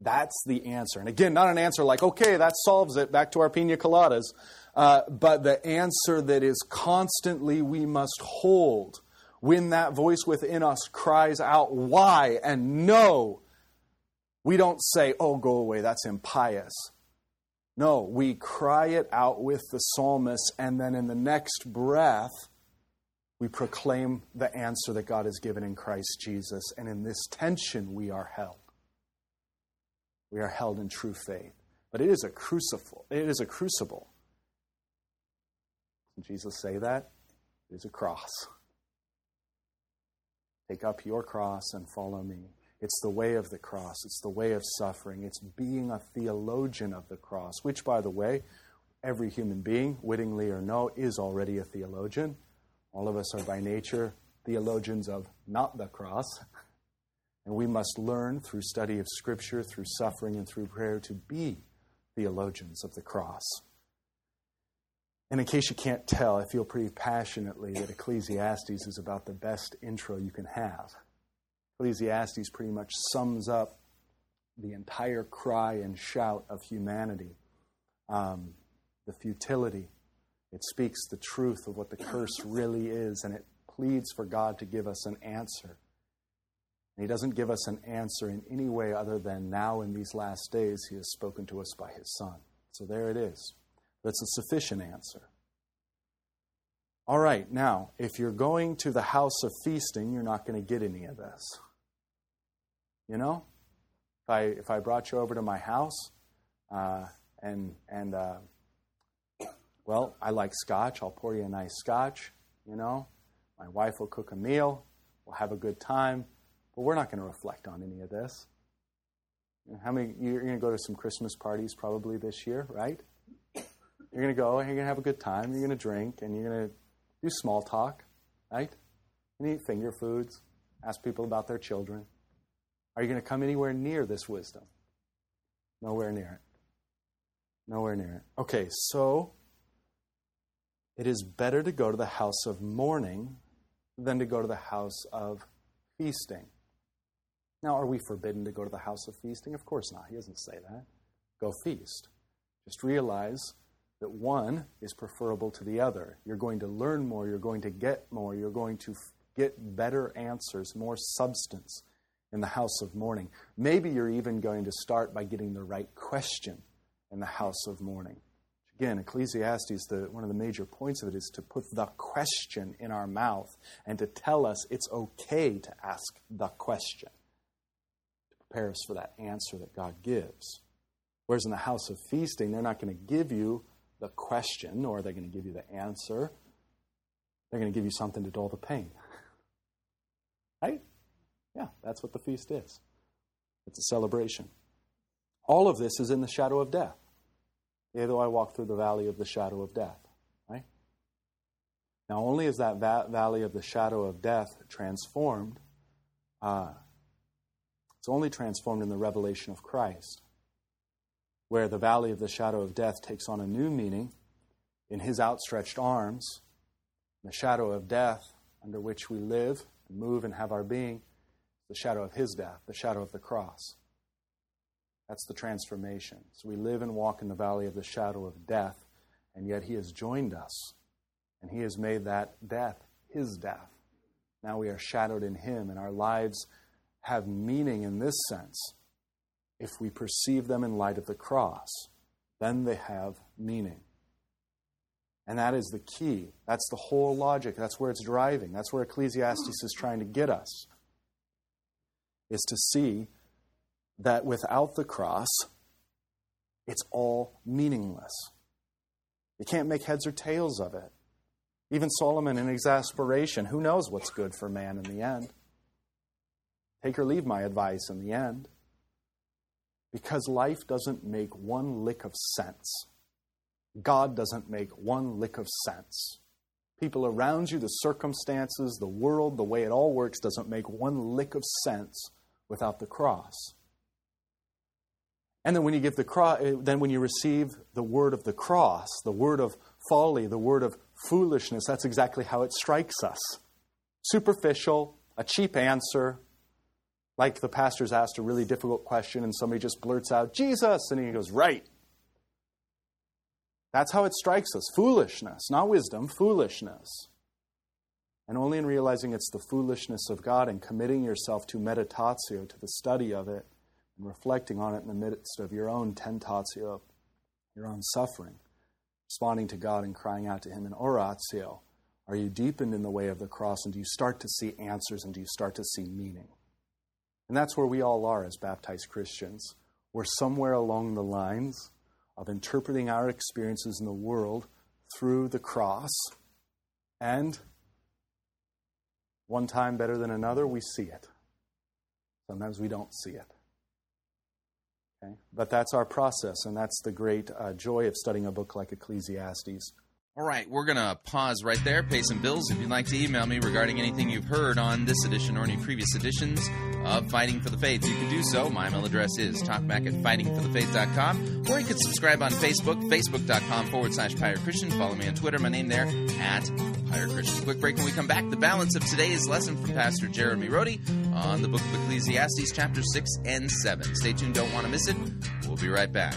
That's the answer. And again, not an answer like, okay, that solves it, back to our pina coladas, uh, but the answer that is constantly we must hold when that voice within us cries out, why and no. We don't say, oh, go away, that's impious. No, we cry it out with the psalmist, and then in the next breath, we proclaim the answer that God has given in Christ Jesus. And in this tension, we are held. We are held in true faith. But it is a crucible. It is a crucible. Did Jesus say that? It is a cross. Take up your cross and follow me. It's the way of the cross. It's the way of suffering. It's being a theologian of the cross, which, by the way, every human being, wittingly or no, is already a theologian. All of us are by nature theologians of not the cross. And we must learn through study of Scripture, through suffering, and through prayer to be theologians of the cross. And in case you can't tell, I feel pretty passionately that Ecclesiastes is about the best intro you can have. Ecclesiastes pretty much sums up the entire cry and shout of humanity, um, the futility it speaks the truth of what the curse really is, and it pleads for God to give us an answer. And He doesn't give us an answer in any way other than now in these last days He has spoken to us by His Son. So there it is. That's a sufficient answer. All right, now, if you're going to the house of feasting, you're not going to get any of this. You know? If I, if I brought you over to my house uh, and, and uh, well, I like scotch. I'll pour you a nice scotch, you know. My wife will cook a meal. We'll have a good time. But we're not going to reflect on any of this. How many, you're going to go to some Christmas parties probably this year, right? You're going to go and you're going to have a good time. You're going to drink and you're going to do small talk, right? And eat finger foods, ask people about their children. Are you going to come anywhere near this wisdom? Nowhere near it. Nowhere near it. Okay, so it is better to go to the house of mourning than to go to the house of feasting. Now, are we forbidden to go to the house of feasting? Of course not. He doesn't say that. Go feast. Just realize that one is preferable to the other. You're going to learn more, you're going to get more, you're going to get better answers, more substance in the house of mourning. Maybe you're even going to start by getting the right question in the house of mourning. Again, Ecclesiastes, the, one of the major points of it is to put the question in our mouth and to tell us it's okay to ask the question, to prepare us for that answer that God gives. Whereas in the house of feasting, they're not going to give you the question, nor are they going to give you the answer. They're going to give you something to dull the pain. right? Yeah, that's what the feast is. It's a celebration. All of this is in the shadow of death. Yea, though I walk through the valley of the shadow of death. Right? Now, only is that va- valley of the shadow of death transformed, uh, it's only transformed in the revelation of Christ, where the valley of the shadow of death takes on a new meaning in his outstretched arms. The shadow of death under which we live and move and have our being, the shadow of his death, the shadow of the cross. That's the transformation. So we live and walk in the valley of the shadow of death, and yet He has joined us, and He has made that death His death. Now we are shadowed in Him, and our lives have meaning in this sense if we perceive them in light of the cross. Then they have meaning. And that is the key. That's the whole logic. That's where it's driving. That's where Ecclesiastes is trying to get us. Is to see that without the cross, it's all meaningless. You can't make heads or tails of it. Even Solomon, in exasperation, who knows what's good for man in the end? Take or leave my advice in the end. Because life doesn't make one lick of sense. God doesn't make one lick of sense. People around you, the circumstances, the world, the way it all works doesn't make one lick of sense without the cross. And then when you give the cross, eh, then when you receive the word of the cross, the word of folly, the word of foolishness, that's exactly how it strikes us. Superficial, a cheap answer. Like the pastor's asked a really difficult question and somebody just blurts out, Jesus, and he goes, Right. That's how it strikes us foolishness, not wisdom, foolishness. And only in realizing it's the foolishness of God and committing yourself to meditatio, to the study of it, and reflecting on it in the midst of your own tentatio, your own suffering, responding to God and crying out to Him in oratio, are you deepened in the way of the cross and do you start to see answers and do you start to see meaning? And that's where we all are as baptized Christians. We're somewhere along the lines of interpreting our experiences in the world through the cross. And one time better than another, we see it. Sometimes we don't see it. Okay? But that's our process, and that's the great uh, joy of studying a book like Ecclesiastes. All right, we're going to pause right there, pay some bills. If you'd like to email me regarding anything you've heard on this edition or any previous editions of Fighting for the Faith, you can do so. My email address is talkback at or you can subscribe on Facebook, facebook.com forward slash Pirate Christian. Follow me on Twitter, my name there, at Pirate Christian. Quick break when we come back. The balance of today's lesson from Pastor Jeremy Rhode on the book of Ecclesiastes, chapter 6 and 7. Stay tuned, don't want to miss it. We'll be right back.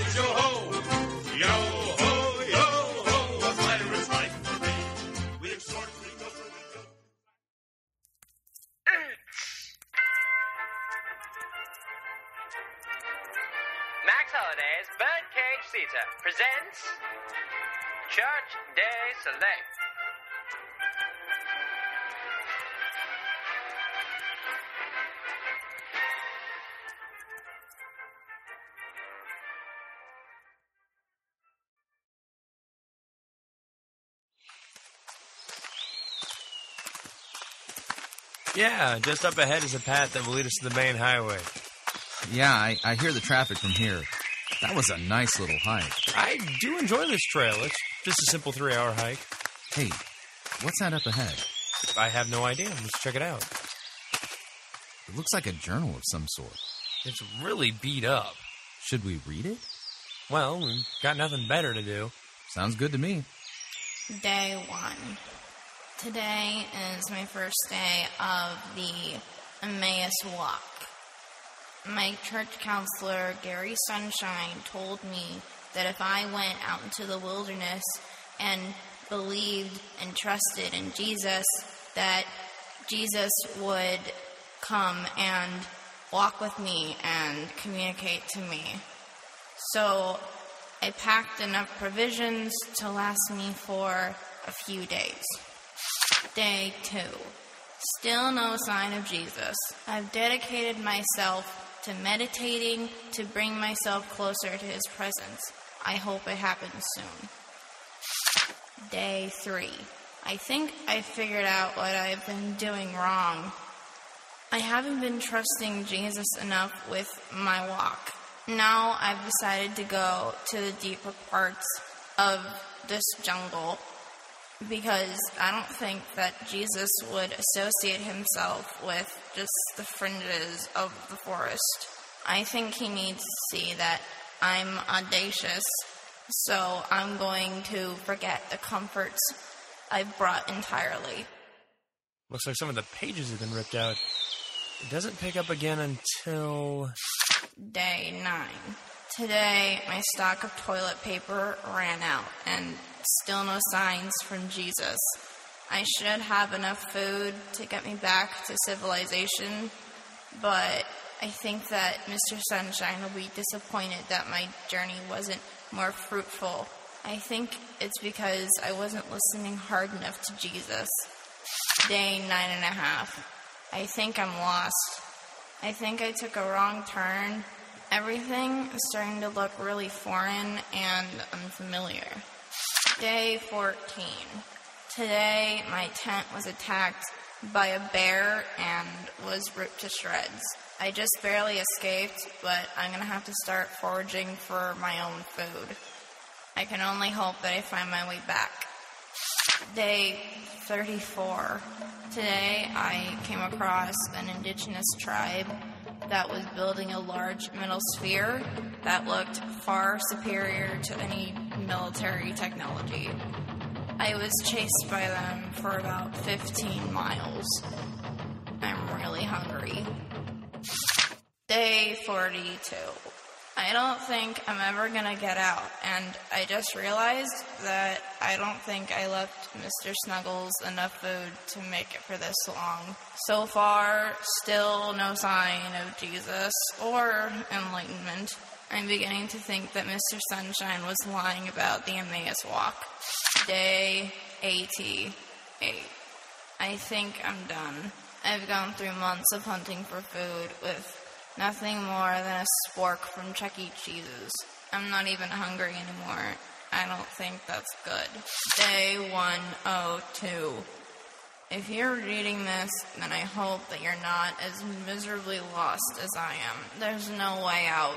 yo ho! Yo ho, yo ho, a pirate's life for me. We. Max Holiday's Birdcage Theater presents Church Day Select. Yeah, just up ahead is a path that will lead us to the main highway. Yeah, I, I hear the traffic from here. That was a nice little hike. I do enjoy this trail. It's just a simple three hour hike. Hey, what's that up ahead? I have no idea. Let's check it out. It looks like a journal of some sort. It's really beat up. Should we read it? Well, we've got nothing better to do. Sounds good to me. Day one. Today is my first day of the Emmaus Walk. My church counselor, Gary Sunshine, told me that if I went out into the wilderness and believed and trusted in Jesus, that Jesus would come and walk with me and communicate to me. So I packed enough provisions to last me for a few days. Day two. Still no sign of Jesus. I've dedicated myself to meditating to bring myself closer to his presence. I hope it happens soon. Day three. I think I figured out what I've been doing wrong. I haven't been trusting Jesus enough with my walk. Now I've decided to go to the deeper parts of this jungle because I don't think that Jesus would associate himself with just the fringes of the forest. I think he needs to see that I'm audacious, so I'm going to forget the comforts I've brought entirely. Looks like some of the pages have been ripped out. It doesn't pick up again until. Day 9. Today, my stock of toilet paper ran out, and still no signs from Jesus. I should have enough food to get me back to civilization, but I think that Mr. Sunshine will be disappointed that my journey wasn't more fruitful. I think it's because I wasn't listening hard enough to Jesus. Day nine and a half. I think I'm lost. I think I took a wrong turn. Everything is starting to look really foreign and unfamiliar. Day 14. Today, my tent was attacked by a bear and was ripped to shreds. I just barely escaped, but I'm gonna have to start foraging for my own food. I can only hope that I find my way back. Day 34. Today I came across an indigenous tribe that was building a large metal sphere that looked far superior to any military technology. I was chased by them for about 15 miles. I'm really hungry. Day 42. I don't think I'm ever gonna get out, and I just realized that I don't think I left Mr. Snuggles enough food to make it for this long. So far, still no sign of Jesus or enlightenment. I'm beginning to think that Mr. Sunshine was lying about the Emmaus Walk. Day 88. I think I'm done. I've gone through months of hunting for food with nothing more than a spork from Chuck E. Cheese's. I'm not even hungry anymore. I don't think that's good. Day 102. If you're reading this, then I hope that you're not as miserably lost as I am. There's no way out.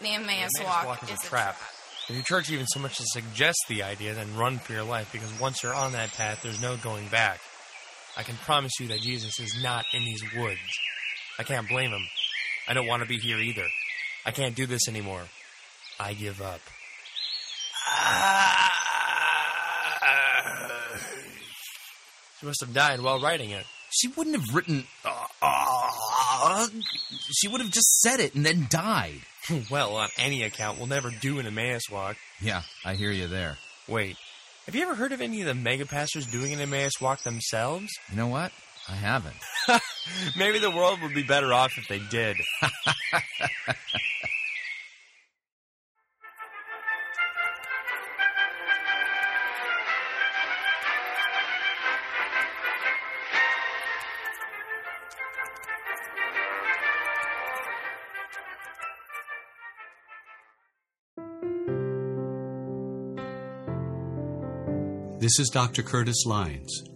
The Emmaus, Emmaus Walk, Walk is is a trap. If your church even so much as suggests the idea, then run for your life because once you're on that path, there's no going back. I can promise you that Jesus is not in these woods. I can't blame him. I don't want to be here either. I can't do this anymore. I give up. She must have died while writing it. She wouldn't have written. Uh, uh, she would have just said it and then died. well, on any account, we'll never do an Emmaus walk. Yeah, I hear you there. Wait, have you ever heard of any of the mega pastors doing an Emmaus walk themselves? You know what? I haven't. Maybe the world would be better off if they did. This is Dr. Curtis Leins.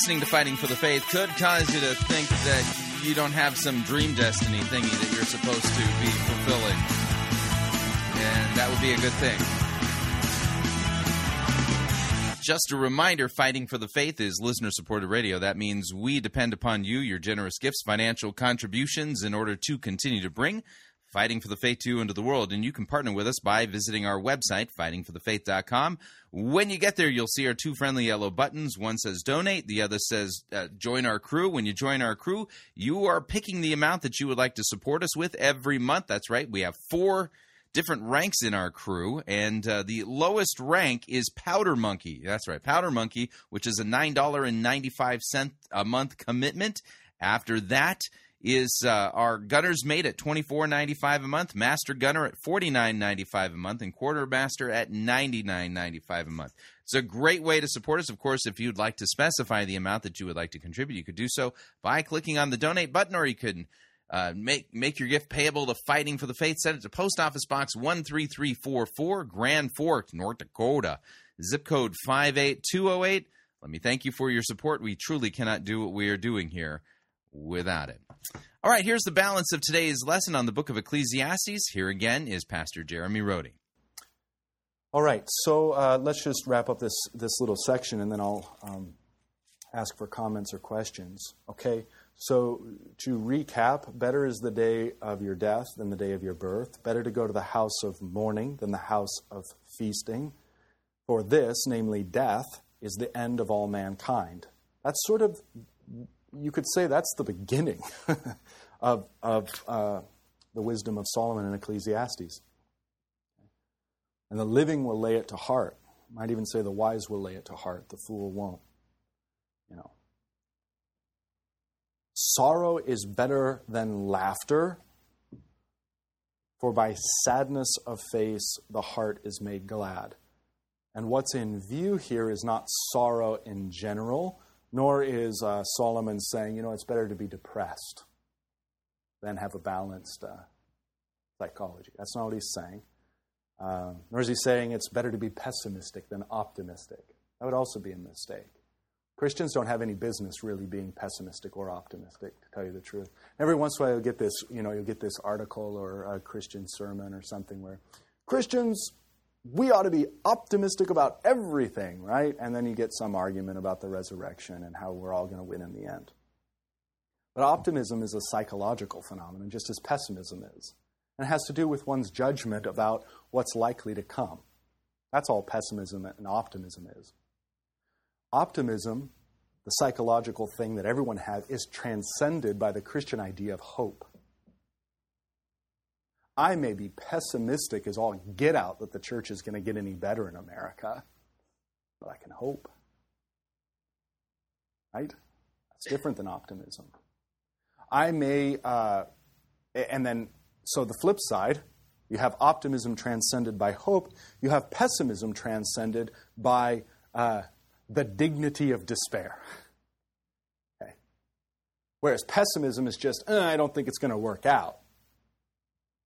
Listening to Fighting for the Faith could cause you to think that you don't have some dream destiny thingy that you're supposed to be fulfilling. And that would be a good thing. Just a reminder Fighting for the Faith is listener supported radio. That means we depend upon you, your generous gifts, financial contributions in order to continue to bring Fighting for the Faith to into the world. And you can partner with us by visiting our website, fightingforthefaith.com. When you get there, you'll see our two friendly yellow buttons. One says donate, the other says uh, join our crew. When you join our crew, you are picking the amount that you would like to support us with every month. That's right. We have four different ranks in our crew, and uh, the lowest rank is Powder Monkey. That's right, Powder Monkey, which is a $9.95 a month commitment. After that, is uh, our gunners mate at twenty four ninety five a month, master gunner at forty nine ninety five a month, and quartermaster at ninety nine ninety five a month. It's a great way to support us. Of course, if you'd like to specify the amount that you would like to contribute, you could do so by clicking on the donate button, or you could uh, make make your gift payable to Fighting for the Faith. Send it to Post Office Box one three three four four, Grand Fork, North Dakota, zip code five eight two zero eight. Let me thank you for your support. We truly cannot do what we are doing here without it. All right, here's the balance of today's lesson on the book of Ecclesiastes. Here again is Pastor Jeremy Rhode. All right, so uh, let's just wrap up this, this little section and then I'll um, ask for comments or questions. Okay, so to recap, better is the day of your death than the day of your birth. Better to go to the house of mourning than the house of feasting. For this, namely death, is the end of all mankind. That's sort of you could say that's the beginning of, of uh, the wisdom of Solomon in Ecclesiastes. And the living will lay it to heart. Might even say the wise will lay it to heart, the fool won't. You know. Sorrow is better than laughter, for by sadness of face the heart is made glad. And what's in view here is not sorrow in general, nor is uh, Solomon saying, you know, it's better to be depressed than have a balanced uh, psychology. That's not what he's saying. Uh, nor is he saying it's better to be pessimistic than optimistic. That would also be a mistake. Christians don't have any business really being pessimistic or optimistic, to tell you the truth. Every once in a while, you'll get this, you know, you'll get this article or a Christian sermon or something where Christians we ought to be optimistic about everything, right? And then you get some argument about the resurrection and how we're all going to win in the end. But optimism is a psychological phenomenon, just as pessimism is. And it has to do with one's judgment about what's likely to come. That's all pessimism and optimism is. Optimism, the psychological thing that everyone has, is transcended by the Christian idea of hope. I may be pessimistic as all get out that the church is going to get any better in America, but I can hope. Right? That's different than optimism. I may, uh, and then, so the flip side, you have optimism transcended by hope, you have pessimism transcended by uh, the dignity of despair. Okay. Whereas pessimism is just, eh, I don't think it's going to work out.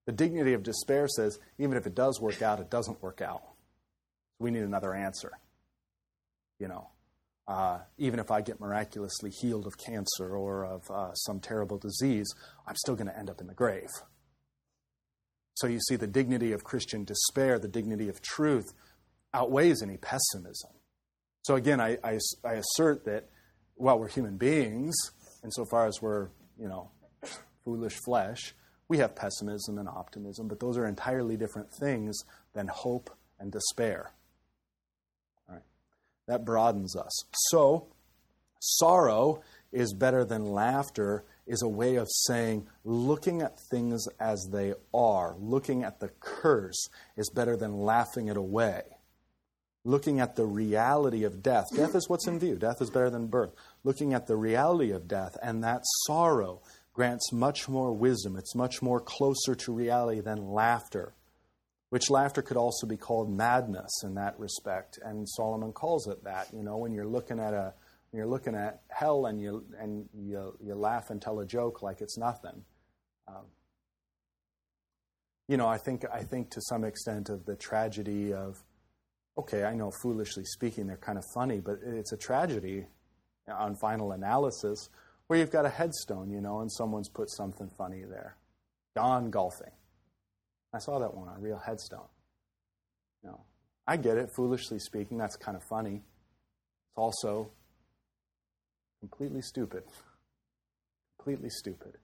The dignity of despair says, even if it does work out, it doesn't work out. We need another answer. You know, uh, even if I get miraculously healed of cancer or of uh, some terrible disease, I'm still going to end up in the grave. So you see, the dignity of Christian despair, the dignity of truth, outweighs any pessimism. So again, I, I, I assert that while we're human beings, insofar as we're, you know, foolish flesh, we have pessimism and optimism, but those are entirely different things than hope and despair. All right. That broadens us. So, sorrow is better than laughter is a way of saying looking at things as they are, looking at the curse is better than laughing it away. Looking at the reality of death. Death is what's in view. Death is better than birth. Looking at the reality of death and that sorrow grants much more wisdom. It's much more closer to reality than laughter, which laughter could also be called madness in that respect. And Solomon calls it that. You know, when you're looking at a you're looking at hell and you and you, you laugh and tell a joke like it's nothing. Um, you know, I think I think to some extent of the tragedy of okay, I know foolishly speaking they're kind of funny, but it's a tragedy on final analysis where you've got a headstone, you know, and someone's put something funny there. Gone golfing. I saw that one, on a real headstone. You know, I get it, foolishly speaking, that's kind of funny. It's also completely stupid. Completely stupid.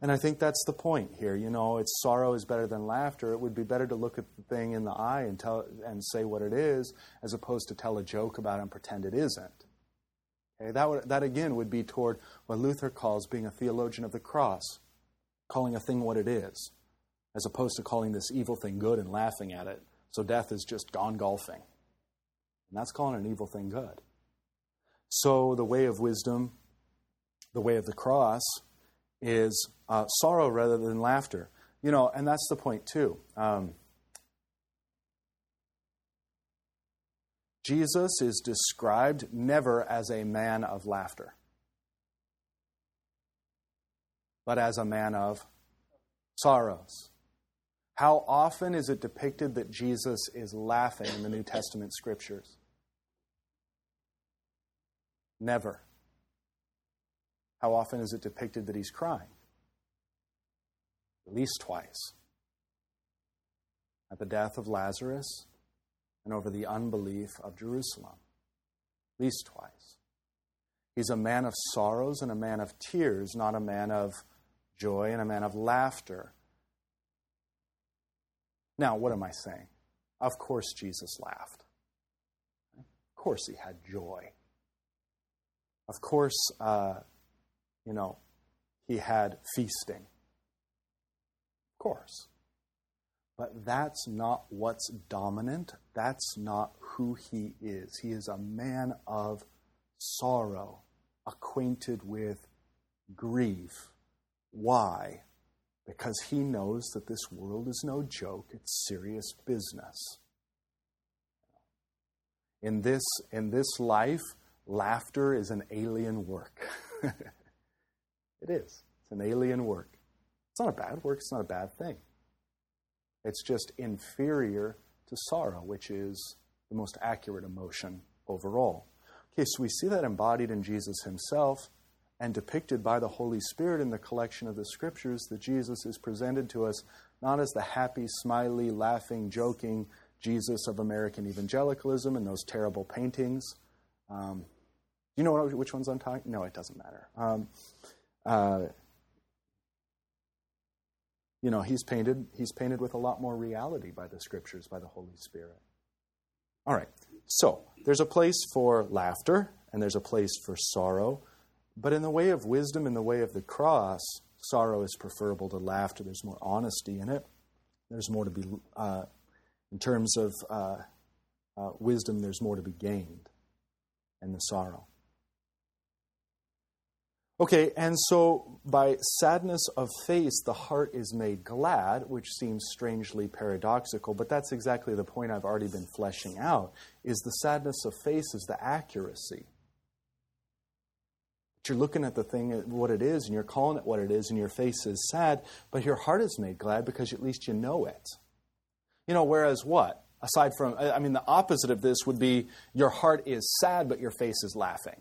And I think that's the point here. You know, it's sorrow is better than laughter. It would be better to look at the thing in the eye and tell and say what it is, as opposed to tell a joke about it and pretend it isn't. Okay, that, would, that again would be toward what Luther calls being a theologian of the cross, calling a thing what it is, as opposed to calling this evil thing good and laughing at it. So death is just gone golfing. And that's calling an evil thing good. So the way of wisdom, the way of the cross, is uh, sorrow rather than laughter. You know, and that's the point too. Um, Jesus is described never as a man of laughter, but as a man of sorrows. How often is it depicted that Jesus is laughing in the New Testament scriptures? Never. How often is it depicted that he's crying? At least twice. At the death of Lazarus and over the unbelief of Jerusalem. At least twice. He's a man of sorrows and a man of tears, not a man of joy and a man of laughter. Now, what am I saying? Of course, Jesus laughed. Of course, he had joy. Of course, uh, you know, he had feasting. Of course. But that's not what's dominant. That's not who he is. He is a man of sorrow, acquainted with grief. Why? Because he knows that this world is no joke, it's serious business. In this, in this life, laughter is an alien work. it is. It's an alien work. It's not a bad work, it's not a bad thing. It's just inferior to sorrow, which is the most accurate emotion overall. Okay, so we see that embodied in Jesus himself and depicted by the Holy Spirit in the collection of the scriptures that Jesus is presented to us not as the happy, smiley, laughing, joking Jesus of American evangelicalism and those terrible paintings. Um, you know which ones I'm talking? No, it doesn't matter. Um, uh, you know, he's painted, he's painted with a lot more reality by the scriptures, by the Holy Spirit. All right, so there's a place for laughter and there's a place for sorrow. But in the way of wisdom, in the way of the cross, sorrow is preferable to laughter. There's more honesty in it. There's more to be, uh, in terms of uh, uh, wisdom, there's more to be gained in the sorrow. Okay, and so by sadness of face, the heart is made glad, which seems strangely paradoxical, but that's exactly the point I've already been fleshing out, is the sadness of face is the accuracy. But you're looking at the thing, what it is, and you're calling it what it is, and your face is sad, but your heart is made glad because at least you know it. You know, whereas what? Aside from, I mean, the opposite of this would be your heart is sad, but your face is laughing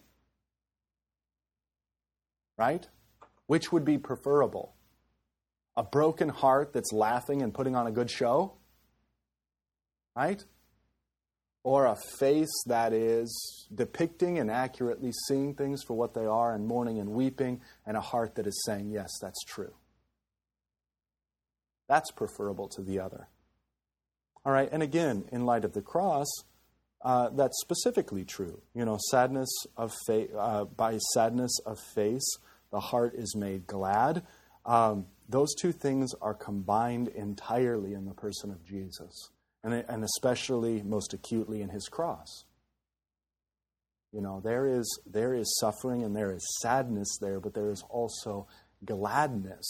right? Which would be preferable? A broken heart that's laughing and putting on a good show? Right? Or a face that is depicting and accurately seeing things for what they are and mourning and weeping, and a heart that is saying, Yes, that's true. That's preferable to the other. All right, and again, in light of the cross, uh, that's specifically true. You know, sadness of fa- uh, by sadness of face, the heart is made glad. Um, those two things are combined entirely in the person of Jesus, and, and especially most acutely in his cross. You know, there is, there is suffering and there is sadness there, but there is also gladness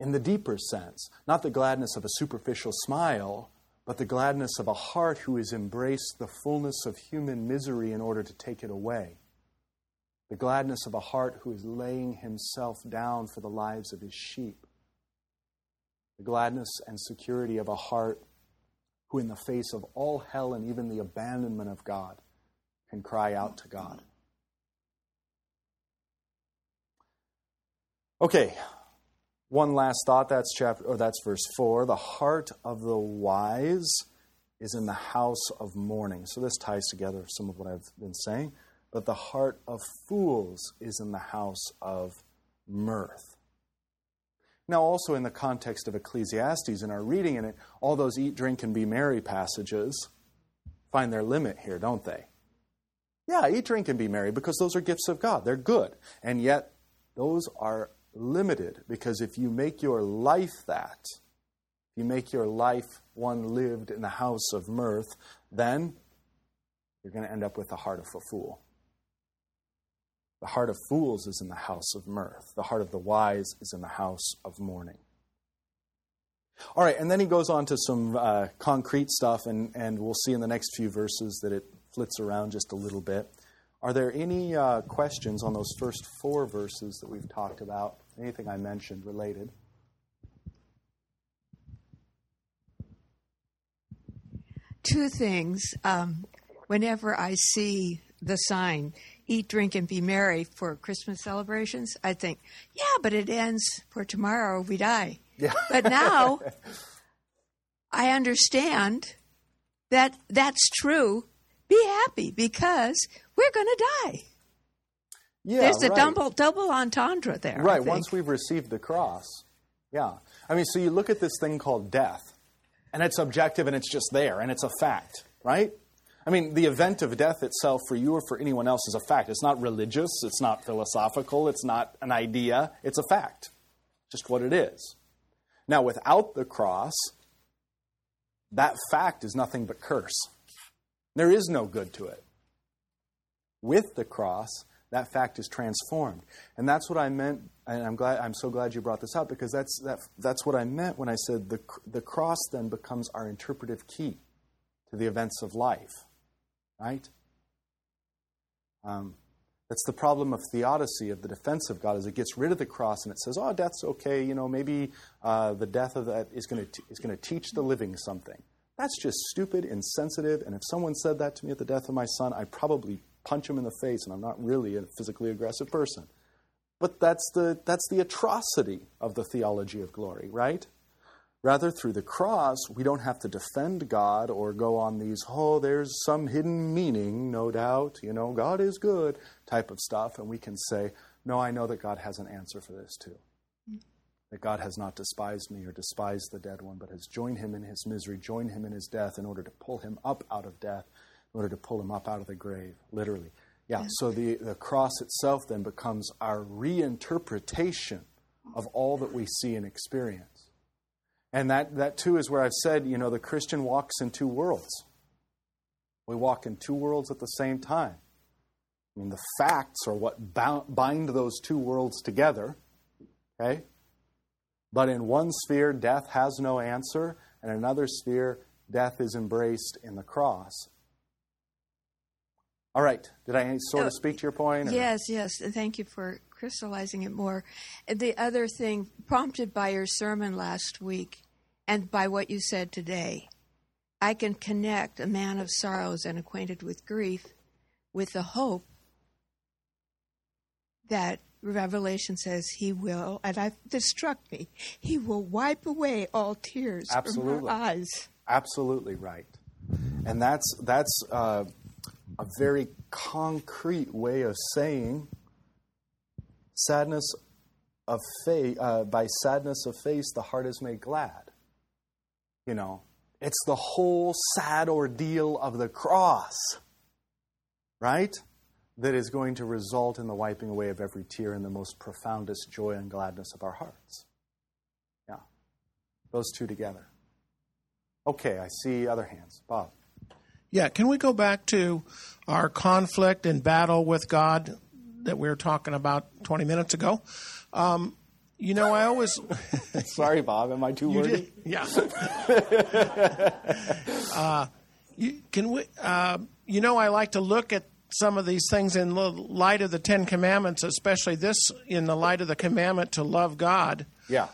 in the deeper sense. Not the gladness of a superficial smile, but the gladness of a heart who has embraced the fullness of human misery in order to take it away the gladness of a heart who is laying himself down for the lives of his sheep, the gladness and security of a heart who, in the face of all hell and even the abandonment of God, can cry out to God. Okay, one last thought. That's chapter, or oh, that's verse four. The heart of the wise is in the house of mourning. So this ties together some of what I've been saying but the heart of fools is in the house of mirth. Now, also in the context of Ecclesiastes, in our reading in it, all those eat, drink, and be merry passages find their limit here, don't they? Yeah, eat, drink, and be merry because those are gifts of God. They're good. And yet, those are limited because if you make your life that, if you make your life one lived in the house of mirth, then you're going to end up with the heart of a fool. The heart of fools is in the house of mirth. The heart of the wise is in the house of mourning. All right, and then he goes on to some uh, concrete stuff, and, and we'll see in the next few verses that it flits around just a little bit. Are there any uh, questions on those first four verses that we've talked about? Anything I mentioned related? Two things. Um, whenever I see the sign, eat, drink, and be merry for Christmas celebrations, I think, yeah, but it ends for tomorrow we die. Yeah. But now I understand that that's true. Be happy because we're going to die. Yeah, There's a right. double double entendre there. Right, once we've received the cross. Yeah. I mean, so you look at this thing called death, and it's objective and it's just there, and it's a fact, right? I mean, the event of death itself for you or for anyone else is a fact. It's not religious, it's not philosophical, it's not an idea, it's a fact. Just what it is. Now, without the cross, that fact is nothing but curse. There is no good to it. With the cross, that fact is transformed. And that's what I meant, and I'm glad I'm so glad you brought this up because that's that, that's what I meant when I said the the cross then becomes our interpretive key to the events of life. Right? Um, that's the problem of theodicy, of the defense of God, is it gets rid of the cross and it says, "Oh, death's okay. You know, maybe uh, the death of that is going to going to teach the living something." That's just stupid, insensitive. And if someone said that to me at the death of my son, I'd probably punch him in the face. And I'm not really a physically aggressive person. But that's the that's the atrocity of the theology of glory, right? Rather, through the cross, we don't have to defend God or go on these, oh, there's some hidden meaning, no doubt, you know, God is good type of stuff. And we can say, no, I know that God has an answer for this too. Mm. That God has not despised me or despised the dead one, but has joined him in his misery, joined him in his death in order to pull him up out of death, in order to pull him up out of the grave, literally. Yeah, so the, the cross itself then becomes our reinterpretation of all that we see and experience. And that, that too is where I've said, you know, the Christian walks in two worlds. We walk in two worlds at the same time. I mean, the facts are what bind those two worlds together. Okay? But in one sphere, death has no answer, and in another sphere, death is embraced in the cross. All right. Did I sort of speak to your point? or- Yes, yes. and Thank you for crystallizing it more. The other thing, prompted by your sermon last week and by what you said today, I can connect a man of sorrows and acquainted with grief with the hope that Revelation says he will, and I, this struck me, he will wipe away all tears Absolutely. from our eyes. Absolutely right. And that's, that's uh, a very concrete way of saying sadness of faith, uh, by sadness of face, the heart is made glad. You know, it's the whole sad ordeal of the cross, right? That is going to result in the wiping away of every tear and the most profoundest joy and gladness of our hearts. Yeah. Those two together. Okay, I see other hands. Bob. Yeah, can we go back to our conflict and battle with God that we were talking about 20 minutes ago? Um, you know, I always. Sorry, Bob. Am I too You wordy? did- yeah. uh, you, can we? Uh, you know, I like to look at some of these things in the light of the Ten Commandments, especially this in the light of the commandment to love God. Yeah.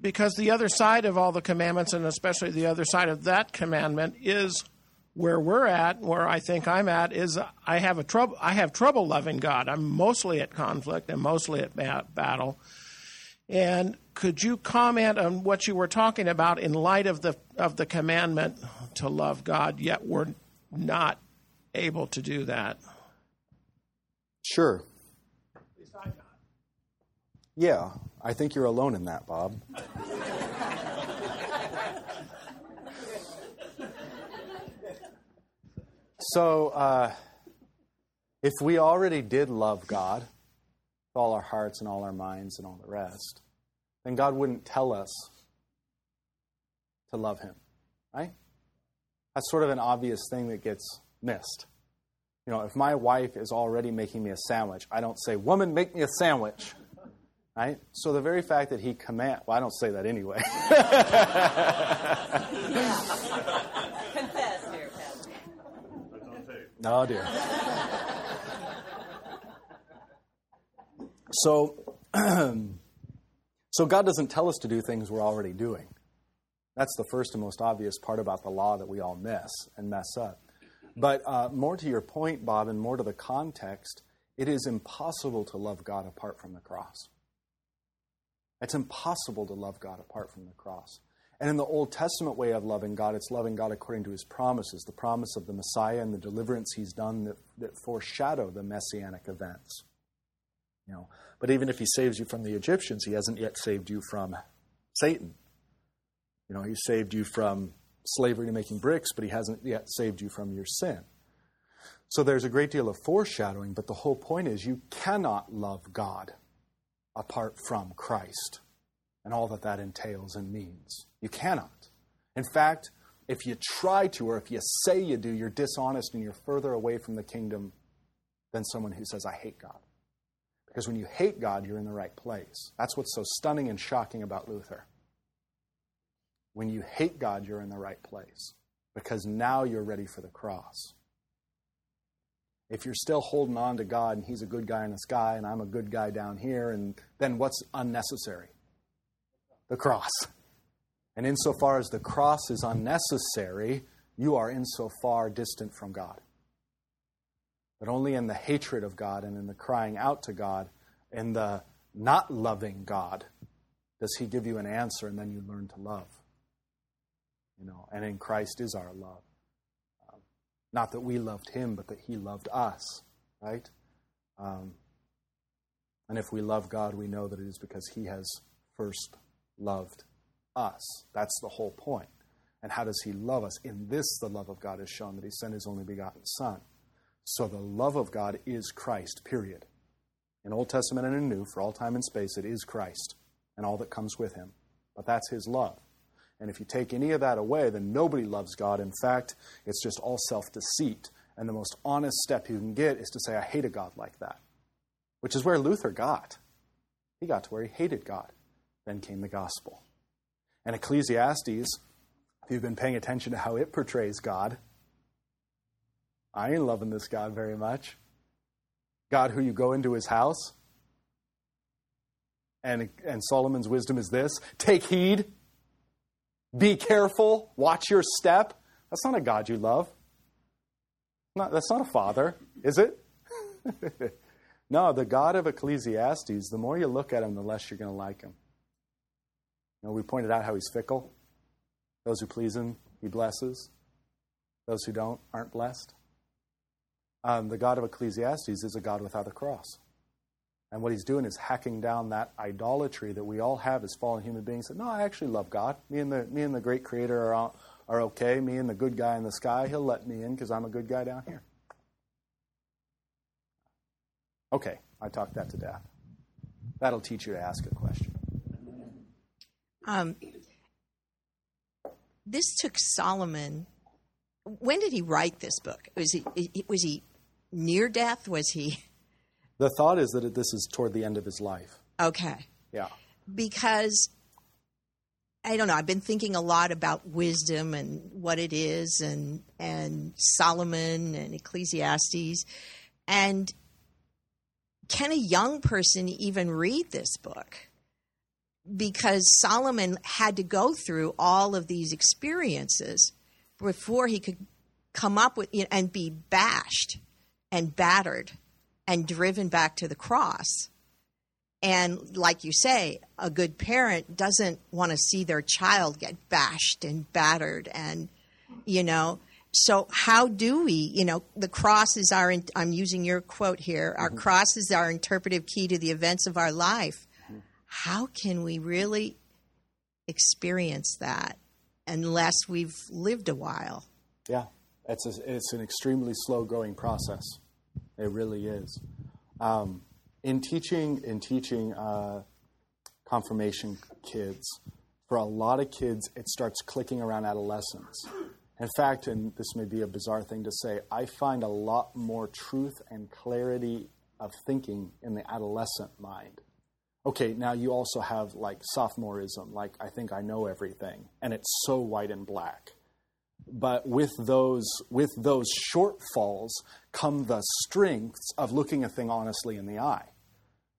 Because the other side of all the commandments, and especially the other side of that commandment, is where we're at, where I think I'm at, is I have a trouble. I have trouble loving God. I'm mostly at conflict and mostly at ba- battle. And could you comment on what you were talking about in light of the of the commandment to love God? Yet we're not able to do that. Sure. Yeah, I think you're alone in that, Bob. so, uh, if we already did love God with all our hearts and all our minds and all the rest, then God wouldn't tell us to love Him, right? That's sort of an obvious thing that gets missed. You know, if my wife is already making me a sandwich, I don't say, Woman, make me a sandwich. Right? So the very fact that he command well, I don't say that anyway. Confess here, Pastor. Oh dear. So so God doesn't tell us to do things we're already doing. That's the first and most obvious part about the law that we all miss and mess up. But uh, more to your point, Bob, and more to the context, it is impossible to love God apart from the cross. It's impossible to love God apart from the cross. And in the Old Testament way of loving God, it's loving God according to his promises, the promise of the Messiah and the deliverance he's done that, that foreshadow the messianic events. You know, but even if he saves you from the Egyptians, he hasn't yet saved you from Satan. You know, he saved you from slavery to making bricks, but he hasn't yet saved you from your sin. So there's a great deal of foreshadowing, but the whole point is you cannot love God apart from Christ and all that that entails and means. You cannot. In fact, if you try to, or if you say you do, you're dishonest and you're further away from the kingdom than someone who says, I hate God. Because when you hate God, you're in the right place. That's what's so stunning and shocking about Luther. When you hate God, you're in the right place. Because now you're ready for the cross. If you're still holding on to God and He's a good guy in the sky and I'm a good guy down here, and then what's unnecessary? The cross. And insofar as the cross is unnecessary, you are insofar distant from God. But only in the hatred of God and in the crying out to God, in the not loving God, does He give you an answer and then you learn to love. You know, and in Christ is our love. Um, not that we loved Him, but that He loved us, right? Um, and if we love God, we know that it is because He has first loved us. That's the whole point. And how does he love us? In this, the love of God is shown that he sent his only begotten Son. So the love of God is Christ, period. In Old Testament and in New, for all time and space, it is Christ and all that comes with him. But that's his love. And if you take any of that away, then nobody loves God. In fact, it's just all self deceit. And the most honest step you can get is to say, I hate a God like that, which is where Luther got. He got to where he hated God. Then came the gospel. And Ecclesiastes, if you've been paying attention to how it portrays God, I ain't loving this God very much. God, who you go into his house. And, and Solomon's wisdom is this take heed, be careful, watch your step. That's not a God you love. Not, that's not a father, is it? no, the God of Ecclesiastes, the more you look at him, the less you're going to like him. You know, we pointed out how he's fickle. Those who please him, he blesses. Those who don't aren't blessed. Um, the God of Ecclesiastes is a God without a cross. And what he's doing is hacking down that idolatry that we all have as fallen human beings. That, no, I actually love God. Me and the, me and the great creator are, are okay. Me and the good guy in the sky, he'll let me in because I'm a good guy down here. Okay, I talked that to death. That'll teach you to ask a question. Um, this took Solomon. When did he write this book? Was he was he near death? Was he? The thought is that this is toward the end of his life. Okay. Yeah. Because I don't know. I've been thinking a lot about wisdom and what it is, and and Solomon and Ecclesiastes, and can a young person even read this book? Because Solomon had to go through all of these experiences before he could come up with you know, and be bashed and battered and driven back to the cross. And like you say, a good parent doesn't want to see their child get bashed and battered and, you know. So how do we, you know, the cross is our, I'm using your quote here, our mm-hmm. cross is our interpretive key to the events of our life. How can we really experience that unless we've lived a while? Yeah, it's, a, it's an extremely slow growing process. It really is. Um, in teaching, in teaching uh, confirmation kids, for a lot of kids, it starts clicking around adolescence. In fact, and this may be a bizarre thing to say, I find a lot more truth and clarity of thinking in the adolescent mind. Okay, now you also have like sophomoreism, like I think I know everything, and it's so white and black but with those with those shortfalls come the strengths of looking a thing honestly in the eye.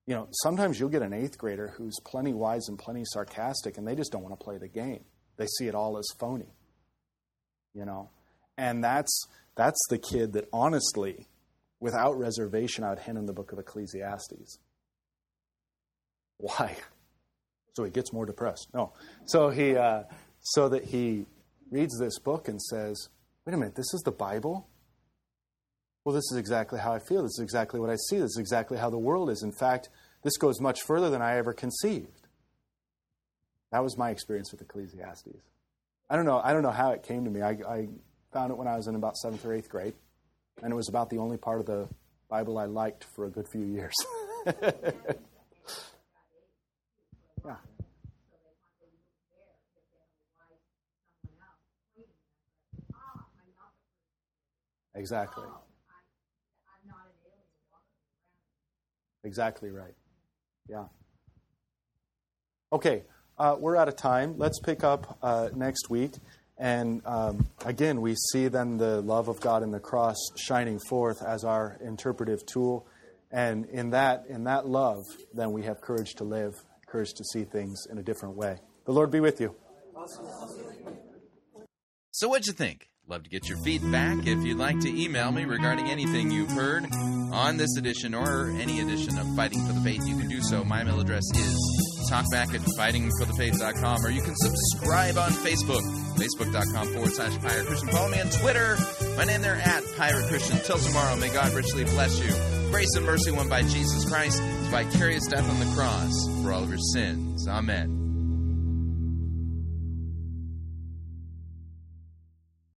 You know, sometimes you'll get an eighth grader who's plenty wise and plenty sarcastic, and they just don't want to play the game. They see it all as phony. You know, and that's that's the kid that honestly, without reservation, I would hand in the book of Ecclesiastes. Why? So he gets more depressed. No, so he uh, so that he reads this book and says, wait a minute, this is the Bible? Well, this is exactly how I feel. This is exactly what I see. This is exactly how the world is. In fact, this goes much further than I ever conceived. That was my experience with Ecclesiastes. I don't know. I don't know how it came to me. I, I found it when I was in about seventh or eighth grade, and it was about the only part of the Bible I liked for a good few years. Exactly. Exactly right. Yeah. Okay, uh, we're out of time. Let's pick up uh, next week. And um, again, we see then the love of God in the cross shining forth as our interpretive tool. And in that, in that love, then we have courage to live, courage to see things in a different way. The Lord be with you. So, what'd you think? Love to get your feedback. If you'd like to email me regarding anything you've heard on this edition or any edition of Fighting for the Faith, you can do so. My email address is talkback at fightingforthefaith.com or you can subscribe on Facebook, facebook.com forward slash Pirate Christian. Follow me on Twitter. My name there at Pirate Christian. Till tomorrow, may God richly bless you. Grace and mercy won by Jesus Christ, vicarious death on the cross for all of your sins. Amen.